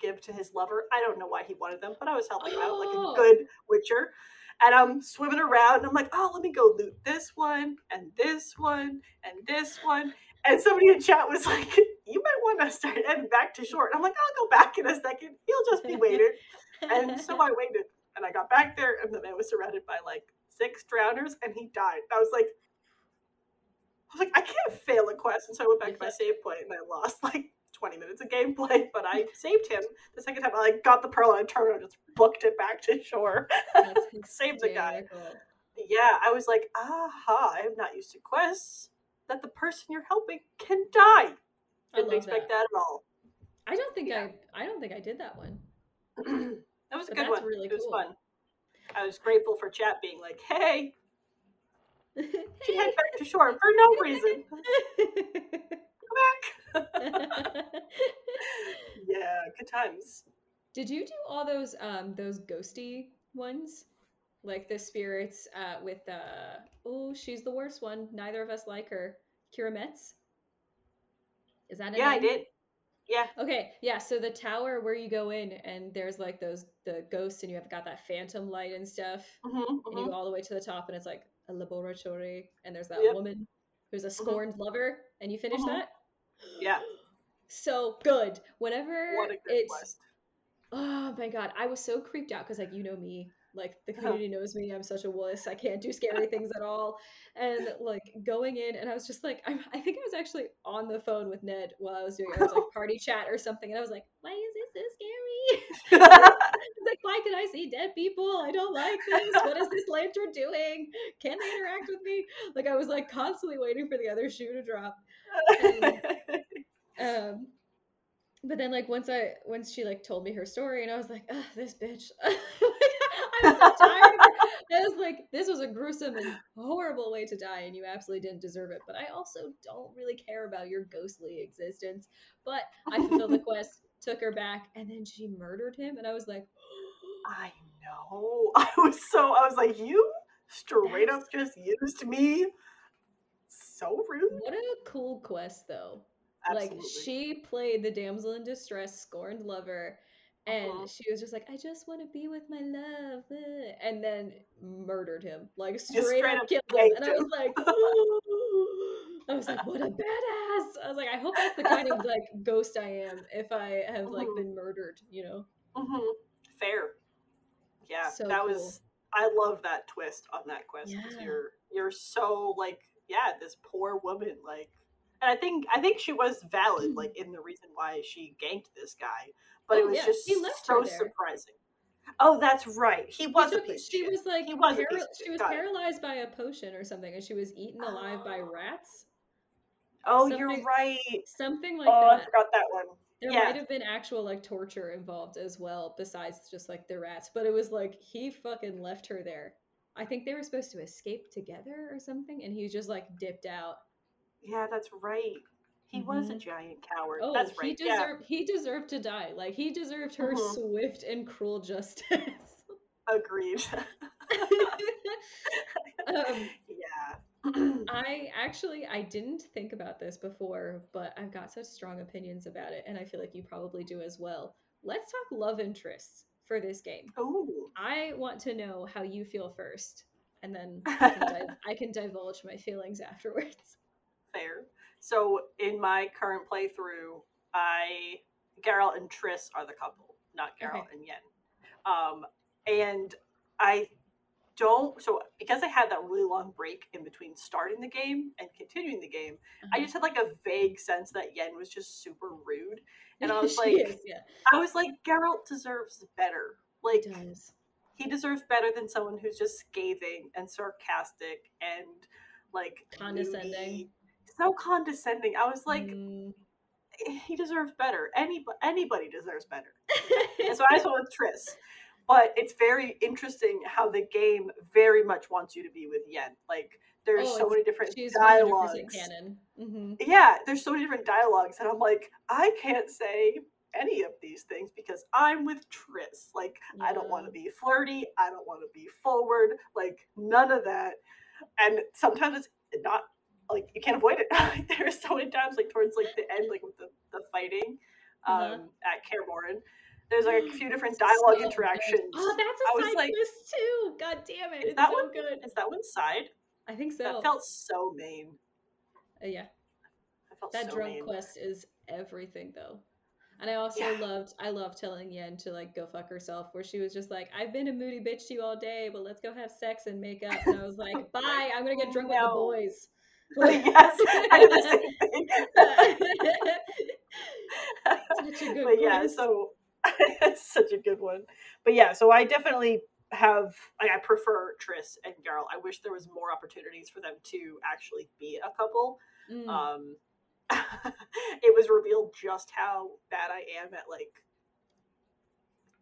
give to his lover. I don't know why he wanted them, but I was helping him out like Oh. a good Witcher. And I'm swimming around and I'm like, oh, let me go loot this one and this one and this one. And somebody in chat was like, you might want to start heading back to shore. And I'm like, I'll go back in a second. He'll just be waiting. And so I waited. And I got back there and the man was surrounded by like six drowners and he died. I was like, I was like, I can't fail a quest. And so I went back to my save point and I lost like 20 minutes of gameplay, but I saved him. The second time I like got the pearl and I turned around and just booked it back to shore. Saved the guy. Yeah, I was like, aha, I am not used to quests that the person you're helping can die. I Didn't expect that. that. at all. I don't think Yeah. I. I don't think I did that one. that was a But good that's one. really it was cool. fun. I was grateful for chat being like, hey, you should head back to shore for no reason. Come back. yeah, good times. Did you do all those um those ghosty ones? Like the spirits uh with uh oh she's the worst one. Neither of us like her. Keira Metz? Is that a Yeah, I did. Yeah. Okay, yeah, so the tower where you go in and there's like those the ghosts and you have got that phantom light and stuff. mm-hmm, And you go all the way to the top and it's like a laboratory, and there's that Yep. woman who's a scorned lover, and you finish Mhm. that. Yeah. So good. Whenever good it's quest. oh my god, I was so creeped out because like you know me, like the Uh-huh. community knows me. I'm such a wuss. I can't do scary things at all. And like going in, and I was just like, I, I think I was actually on the phone with Ned while I was doing it. It was like party chat or something, and I was like, why is this so scary? Like, why can I see dead people? I don't like this. What is this lantern doing? Can they interact with me? Like I was like constantly waiting for the other shoe to drop. Um, but then like once I once she like told me her story, and I was like, this bitch. I'm so tired. I was like, this was a gruesome and horrible way to die, and you absolutely didn't deserve it. But I also don't really care about your ghostly existence. But I fulfilled the quest, took her back, and then she murdered him, and I was like, I know. I was so I was like, you straight up just used me. So rude. what a cool quest though. Absolutely. Like she played the damsel in distress, scorned lover, and Mhm. she was just like, "I just want to be with my love," eh," and then murdered him, like straight, straight up up killed him. And I was like, I was like, "What a badass!" I was like, "I hope that's the kind of like ghost I am if I have like Mhm. been murdered," you know? hmm Fair. Yeah, So that cool. was. I love that twist on that quest. Yeah. You're you're so like yeah, this poor woman like, and I think I think she was valid like in the reason why she ganked this guy, but Oh, it was yeah, just he so surprising. Oh, that's right. He He was a took- piece of she shit. was like He was para- she was Got it. paralyzed by a potion or something, and she was eaten alive by Oh. rats. Oh, you're right. Something like that. oh, I forgot that one. There Yeah. might have been actual like torture involved as well, besides just like the rats. But it was like he fucking left her there. I think they were supposed to escape together or something, and he just like dipped out. Yeah, that's right. He was a Mhm. giant coward. Oh, that's he right. yeah. deserved he deserved to die. Like he deserved her Mhm. swift and cruel justice. Agreed. um, yeah. I actually I didn't think about this before, but I've got such strong opinions about it, and I feel like you probably do as well. Let's talk love interests for this game. Ooh. I want to know how you feel first, and then I can, div- I can divulge my feelings afterwards. Fair. So in my current playthrough, I Geralt and Triss are the couple, not Geralt Okay. and Yen. Um, and I don't so because I had that really long break in between starting the game and continuing the game, I Uh-huh. just had like a vague sense that Yen was just super rude. And I was like, is, yeah, I was like, Geralt deserves better. Like he he deserves better than someone who's just scathing and sarcastic and like Condescending. moody. So condescending. I was like, Mm. he deserves better. Any anybody deserves better. And so I just went with Triss. But it's very interesting how the game very much wants you to be with Yen. Like there's Oh, so many different She's 100% dialogues. canon. hmm Yeah, there's so many different dialogues, and I'm like, I can't say any of these things because I'm with Triss. Like, I don't want to be flirty. I don't want to be forward. Like, none of that. And sometimes it's not like you can't avoid it. there's so many times, like towards like the end, like with the, the fighting um, Uh-huh. at Kaer Morhen, there's like a few different dialogue So good. interactions. Oh, that's I a was side like- too. God damn it! Is It's that so one good. Is that one side? I think so. That felt so mean. Uh, yeah. That felt That so drunk mean. quest is everything though. And I also Yeah. loved I loved telling Yen to like go fuck herself where she was just like, I've been a moody bitch to you all day, but let's go have sex and make up. And I was like, Bye, I'm gonna get drunk with the No. boys. yes, I did the same thing. Such a good but yeah, so it's such a good one. But yeah, so I definitely have like I prefer Triss and Geralt. I wish there was more opportunities for them to actually be a couple. Mm. Um it was revealed just how bad I am at like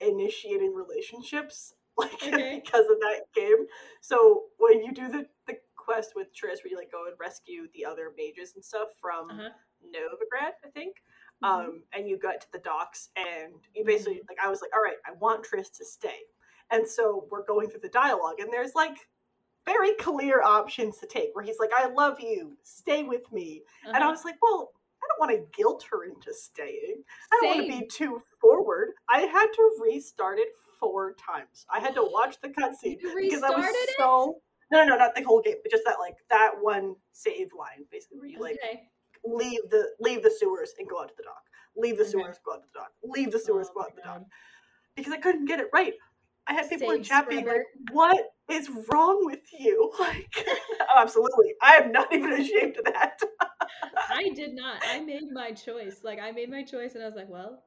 initiating relationships like Okay. because of that game. So when you do the the quest with Triss where you like go and rescue the other mages and stuff from Uh-huh. Novigrad, I think. Mhm. Um, and you got to the docks, and you basically like I was like, all right, I want Triss to stay, and so we're going through the dialogue, and there's like very clear options to take where he's like, I love you, stay with me, and I Uh-huh. was like, well, I don't want to guilt her into staying. I don't want to be too forward. I had to restart it four times. I had to watch the cutscene because I was it? so. No, no, no, not the whole game, but just that like that one save line, basically, where you like okay. Leave the leave the sewers and go out to the dock. Leave the Okay. sewers, go out to the dock. Leave the sewers, Oh go out to the dock. Because I couldn't get it right. I had people in Save chat being like, "What is wrong with you?" Like, oh, absolutely, I am not even ashamed of that. I did not. I made my choice. Like I made my choice, and I was like, well,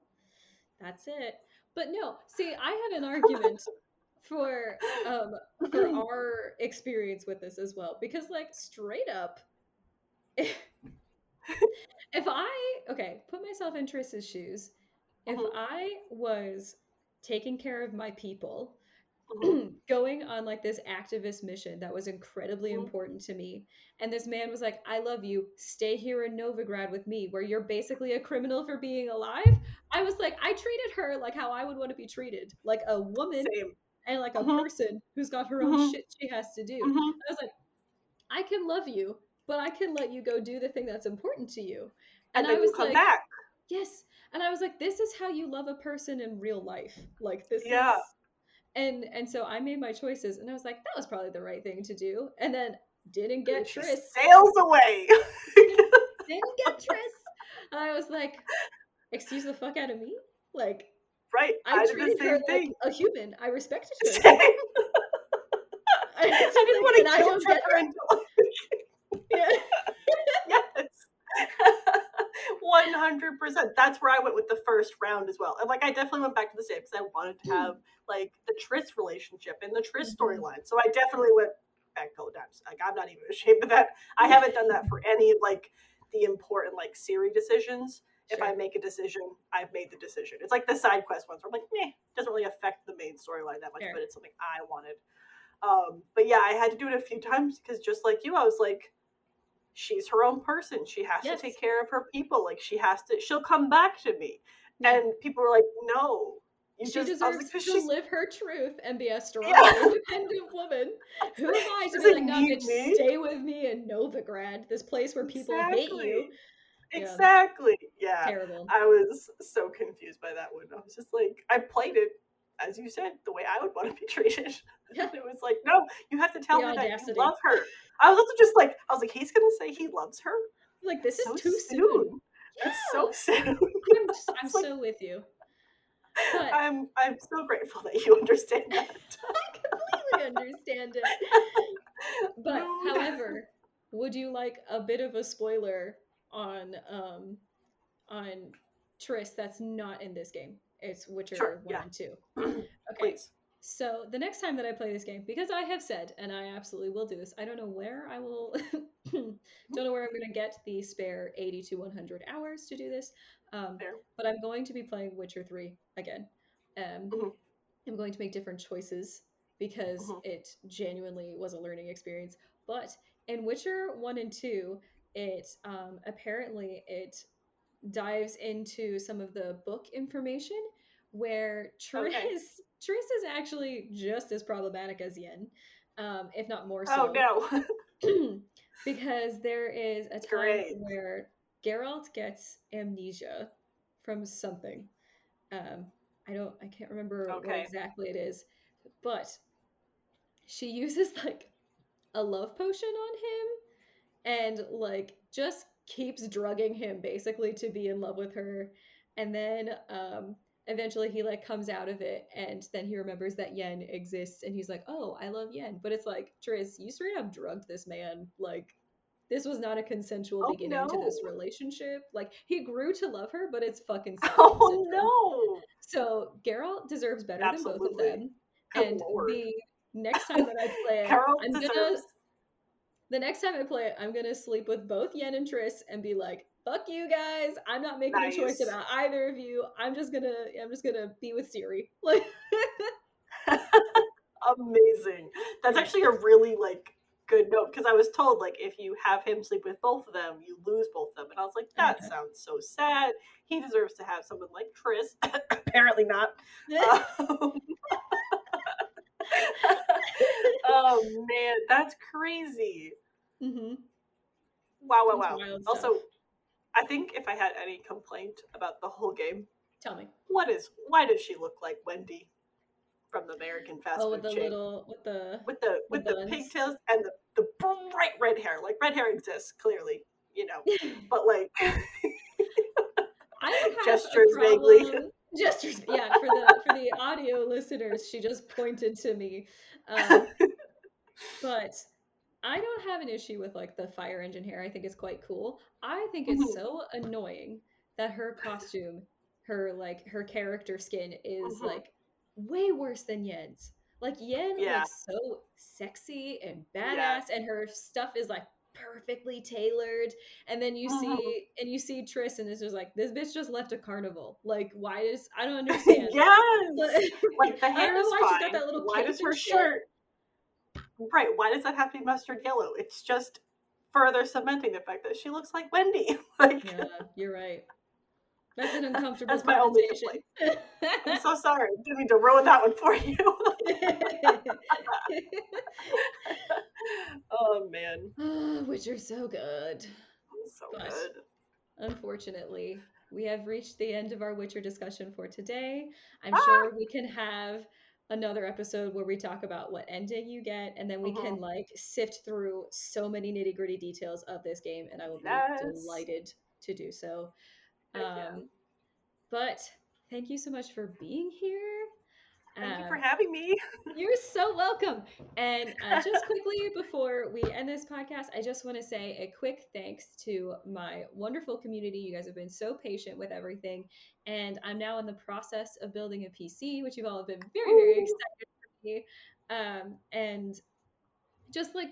that's it. But no, see, I had an argument for um for our experience with this as well because like straight up if, I okay, put myself in Triss's shoes, if Mhm. I was taking care of my people Mhm. going on like this activist mission that was incredibly Mhm. important to me. And this man was like, I love you. Stay here in Novigrad with me, where you're basically a criminal for being alive. I was like, I treated her like how I would want to be treated, like a woman Same. and like a Mhm. person who's got her own Mhm. shit she has to do. Mhm. I was like, I can love you, but I can let you go do the thing that's important to you. And, And, I then was you come like, back. yes. And I was like, this is how you love a person in real life. Like this Yeah. is and and so I made my choices and I was like, that was probably the right thing to do. And then didn't get And she Triss. sails away. Didn't get Triss. And I was like, excuse the fuck out of me? Like right. I, I, did the treated her thing. like a human. I respected her. Same. I, I didn't want to kill her yeah. yes. One hundred percent. That's where I went with the first round as well. And like I definitely went back to the same because I wanted to have like the Triss relationship and the Triss Mhm. storyline. So I definitely went back a couple times. Like I'm not even ashamed of that. I haven't done that for any of like the important like Ciri decisions. If I make a decision, I've made the decision. It's like the side quest ones where I'm like, meh, doesn't really affect the main storyline that much, Sure. but it's something I wanted. Um, but yeah, I had to do it a few times because just like you, I was like, she's her own person. She has Yes. to take care of her people. Like she has to. She'll come back to me. Yeah. And people were like, no, you she just. Deserves like, to she's live her truth and be a strong, Yeah. independent woman. Who am I to be like, no, bitch, stay with me in Novigrad, this place where people hate you. Yeah. Exactly. Yeah. Terrible. I was so confused by that one. I was just like, I played it, as you said, the way I would want to be treated. Yeah. It was like, no, you have to tell The her that you love her. I was also just like, I was like, he's gonna say he loves her. Like this so is too soon. It's so soon. I'm, just, I'm like- so with you. But I'm I'm so grateful that you understand that. I completely understand it. But however, would you like a bit of a spoiler on um on Triss that's not in this game? It's Witcher Sure, 1 yeah. and 2. Okay. Please. So the next time that I play this game, because I have said, and I absolutely will do this, I don't know where I will, don't know where I'm going to get the spare 80 to 100 hours to do this, um, but I'm going to be playing Witcher 3 again. Um, Mhm. I'm going to make different choices because Mhm. it genuinely was a learning experience. But in Witcher 1 and 2, it um, apparently it dives into some of the book information where Triss Okay. Triss is actually just as problematic as Yen, um, if not more so. Oh no. because there is a time Great. where Geralt gets amnesia from something. Um, I don't, I can't remember what exactly it is, but she uses like a love potion on him, and like just keeps drugging him basically to be in love with her, and then um, eventually he like comes out of it, and then he remembers that Yen exists, and he's like, oh, I love Yen, but it's like "Triss, you straight up drugged this man, like. This was not a consensual Oh, beginning to this relationship. Like he grew to love her, but it's fucking Oh syndrome. no. So Geralt deserves better than both of them. Good and lord. the next time that I play it, I'm gonna the next time I play it, I'm gonna sleep with both Yen and Triss and be like, "Fuck you guys! I'm not making a choice about either of you. I'm just gonna, I'm just gonna be with Ciri." Like, Amazing. That's actually a really like good note because I was told like if you have him sleep with both of them, you lose both of them, and I was like, that Okay. sounds so sad. He deserves to have someone like Triss. Apparently not. Um, oh man, that's crazy. hmm Wow, wow, wow. Also. I think if I had any complaint about the whole game, Tell me. what is why does she look like Wendy from the American fast oh, food with the chain. little with the with the with the, buns. pigtails and the, the bright red hair. Like red hair exists clearly, you know. But like I have Gestures a vaguely. Gestures, yeah. For the for the audio listeners, she just pointed to me. Um, but I don't have an issue with like the fire engine hair. I think it's quite cool. I think it's Mhm. so annoying that her costume, her like her character skin is Mhm. like way worse than Yen's. Like Yen Yeah. looks so sexy and badass, Yeah. and her stuff is like perfectly tailored. And then you see and you see Triss, and it's just like this bitch just left a carnival. Like, why does I don't understand. yes, like the I don't hair know is why she's fine. got that little why does her shirt? Right. Why does that have to be mustard yellow? It's just further cementing the fact that she looks like Wendy. like yeah, you're right. That's an uncomfortable That's my only conversation. I'm so sorry. Didn't mean to ruin that one for you. oh man, oh, Witcher's so good. so But- good. Unfortunately, we have reached the end of our Witcher discussion for today. I'm Ah! sure we can have another episode where we talk about what ending you get, and then we can like sift through so many nitty gritty details of this game, and I will be delighted to do so. Um, but thank you so much for being here. Thank you Um, for having me. You're so welcome. And uh, just quickly before we end this podcast, I just want to say a quick thanks to my wonderful community. You guys have been so patient with everything. And I'm now in the process of building a PC, which you've all been very, very Ooh. excited for me. Um, and just like,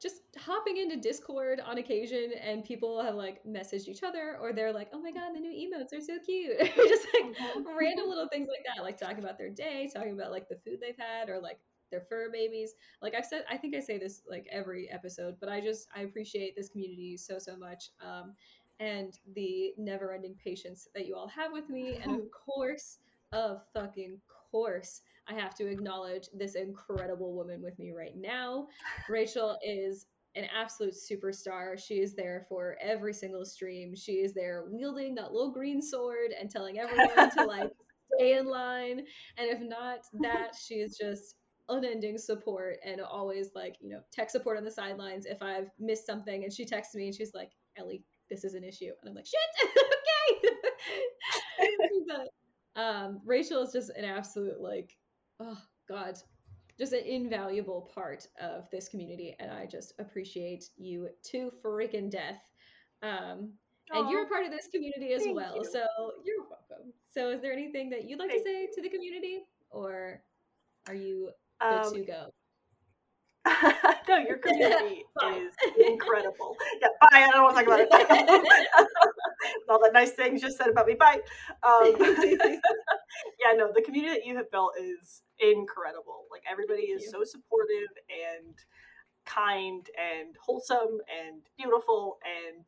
just hopping into Discord on occasion, and people have like messaged each other, or they're like, "Oh my god, the new emotes are so cute!" just like random little things like that, like talking about their day, talking about like the food they've had, or like their fur babies. Like I've said, I think I say this like every episode, but I just I appreciate this community so so much, um, and the never-ending patience that you all have with me, and of course, of fucking course, I have to acknowledge this incredible woman with me right now. Rachael is an absolute superstar. She is there for every single stream. She is there wielding that little green sword and telling everyone to like stay in line. And if not that, she is just unending support and always like, you know, tech support on the sidelines if I've missed something and she texts me and she's like, Ellie, this is an issue. And I'm like, shit, okay. um Rachael is just an absolute like, oh God, just an invaluable part of this community and i just appreciate you to freaking death. Um and you're a part of this community as Thank well you. so you're welcome. So is there anything that you'd like Thank to say to the community or are you good Um, to go no, your community is incredible. Yeah, bye. I don't want to talk about it. All the nice things just said about me. Bye. Um, yeah, no, the community that you have built is incredible. Like everybody Thank is you. so supportive and kind and wholesome and beautiful and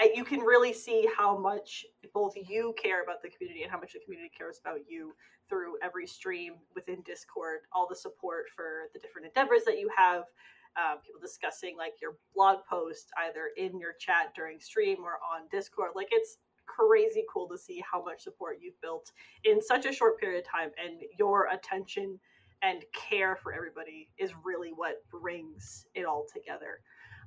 and you can really see how much both you care about the community and how much the community cares about you through every stream within Discord, all the support for the different endeavors that you have, um, people discussing like your blog post either in your chat during stream or on Discord. Like it's crazy cool to see how much support you've built in such a short period of time, and your attention and care for everybody is really what brings it all together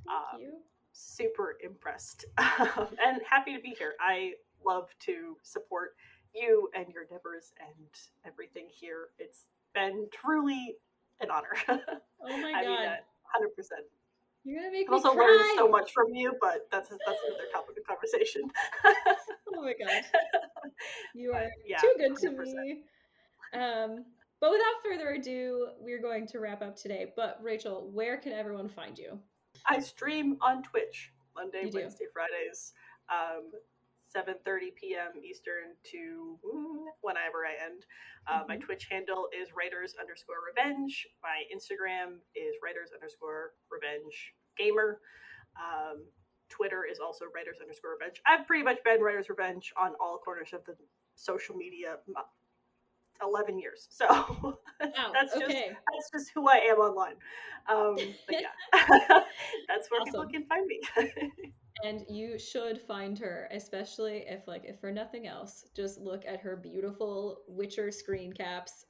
thank um, you super impressed and happy to be here. I love to support you and your endeavors and everything here. It's been truly an honor. oh my I god that 100%. you're gonna make I've me also cry learned so much from you, but that's that's another topic of conversation. oh my god you are yeah, too good to 100%. me um but without further ado we're going to wrap up today but rachael where can everyone find you I stream on Twitch Monday. Wednesday, Fridays, um, 7:30 p.m. Eastern to mm, whenever I end. Uh, My Mhm. Twitch handle is writers underscore revenge. My Instagram is writers underscore revenge gamer. Um, Twitter is also writers underscore revenge. I've pretty much been writers revenge on all corners of the social media. 11 years so that's, wow that's just that's just who I am online. Um, but yeah, that's where people can find me. and you should find her, especially if like if for nothing else, just look at her beautiful Witcher screen caps.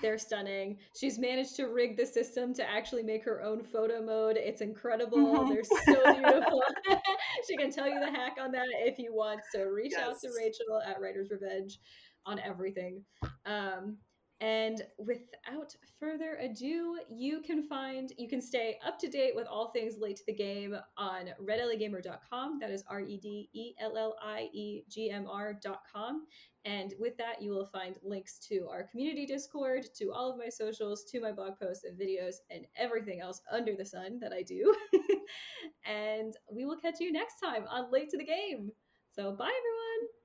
They're stunning. She's managed to rig the system to actually make her own photo mode. It's incredible. Mhm. They're so beautiful. she can tell you the hack on that if you want. So reach out to Rachael at Writer's Revenge on everything. Um, and without further ado, you can find, you can stay up to date with all things late to the game on redelliegamer.com. That is R E D E L L I E G M R.com. And with that, you will find links to our community Discord, to all of my socials, to my blog posts and videos, and everything else under the sun that I do. and we will catch you next time on Late to the Game. So, bye, everyone.